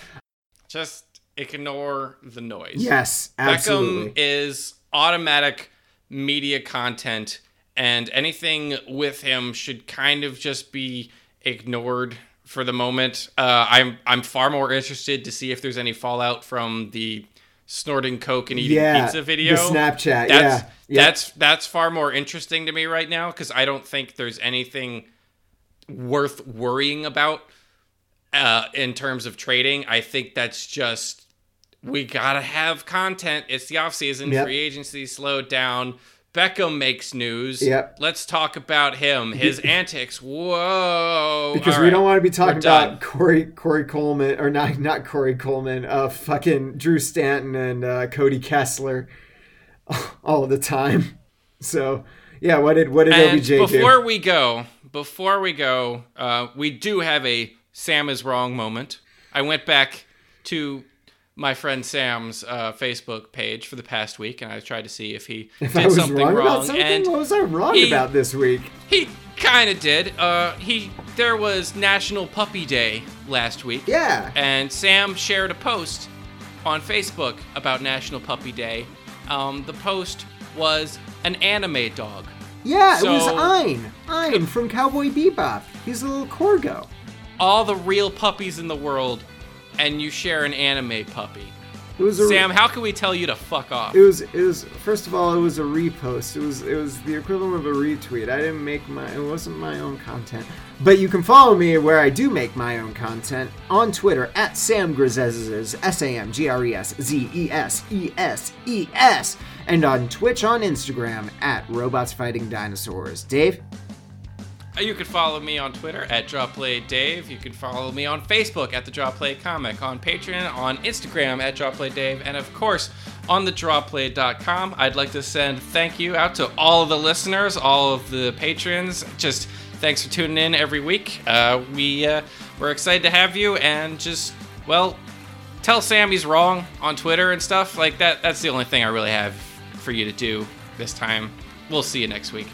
Just ignore the noise. yes, absolutely. Beckham is automatic media content, and anything with him should kind of just be ignored for the moment. Uh, I'm I'm far more interested to see if there's any fallout from the snorting coke and eating yeah, pizza video. the Snapchat. That's yeah, yeah. that's that's far more interesting to me right now because I don't think there's anything worth worrying about uh, in terms of trading. I think that's just we gotta have content. It's the off season. Yep. Free agency slowed down. Beckham makes news. Yep. Let's talk about him. His antics. Whoa. because All we right. don't want to be talking We're done. about Corey Corey Coleman or not not Corey Coleman, uh, fucking Drew Stanton and uh, Cody Kessler [LAUGHS] all the time. So yeah, what did what did And OBJ do? before we go, before we go, uh, we do have a Sam is wrong moment. I went back to my friend Sam's uh, Facebook page for the past week, and I tried to see if he [LAUGHS] If did I was something wrong, wrong. about something, and what was I wrong he- about this week? he kind of did. Uh, he there was National Puppy Day last week. Yeah. And Sam shared a post on Facebook about National Puppy Day. Um, the post was an anime dog. Yeah, it was Ein. Ein from Cowboy Bebop. He's a little Corgo. all the real puppies in the world, and you share an anime puppy. It was a Sam, how can we tell you to fuck off? It was it was first of all it was a repost. It was it was the equivalent of a retweet. I didn't make my it wasn't my own content. But you can follow me where I do make my own content on Twitter at Sam Greszes S A M G R E S Z E S E S E S and on Twitch on Instagram at Robots Fighting Dinosaurs. Dave? You can follow me on Twitter at DrawPlayDave. You can follow me on Facebook at the DrawPlay Comic, on Patreon, on Instagram at DrawPlayDave, and of course on the DrawPlay.com. I'd like to send thank you out to all of the listeners, all of the patrons. Just thanks for tuning in every week. Uh, we uh, we're excited to have you, and just well, tell Sam he's wrong on Twitter and stuff like that. That's the only thing I really have for you to do this time. We'll see you next week.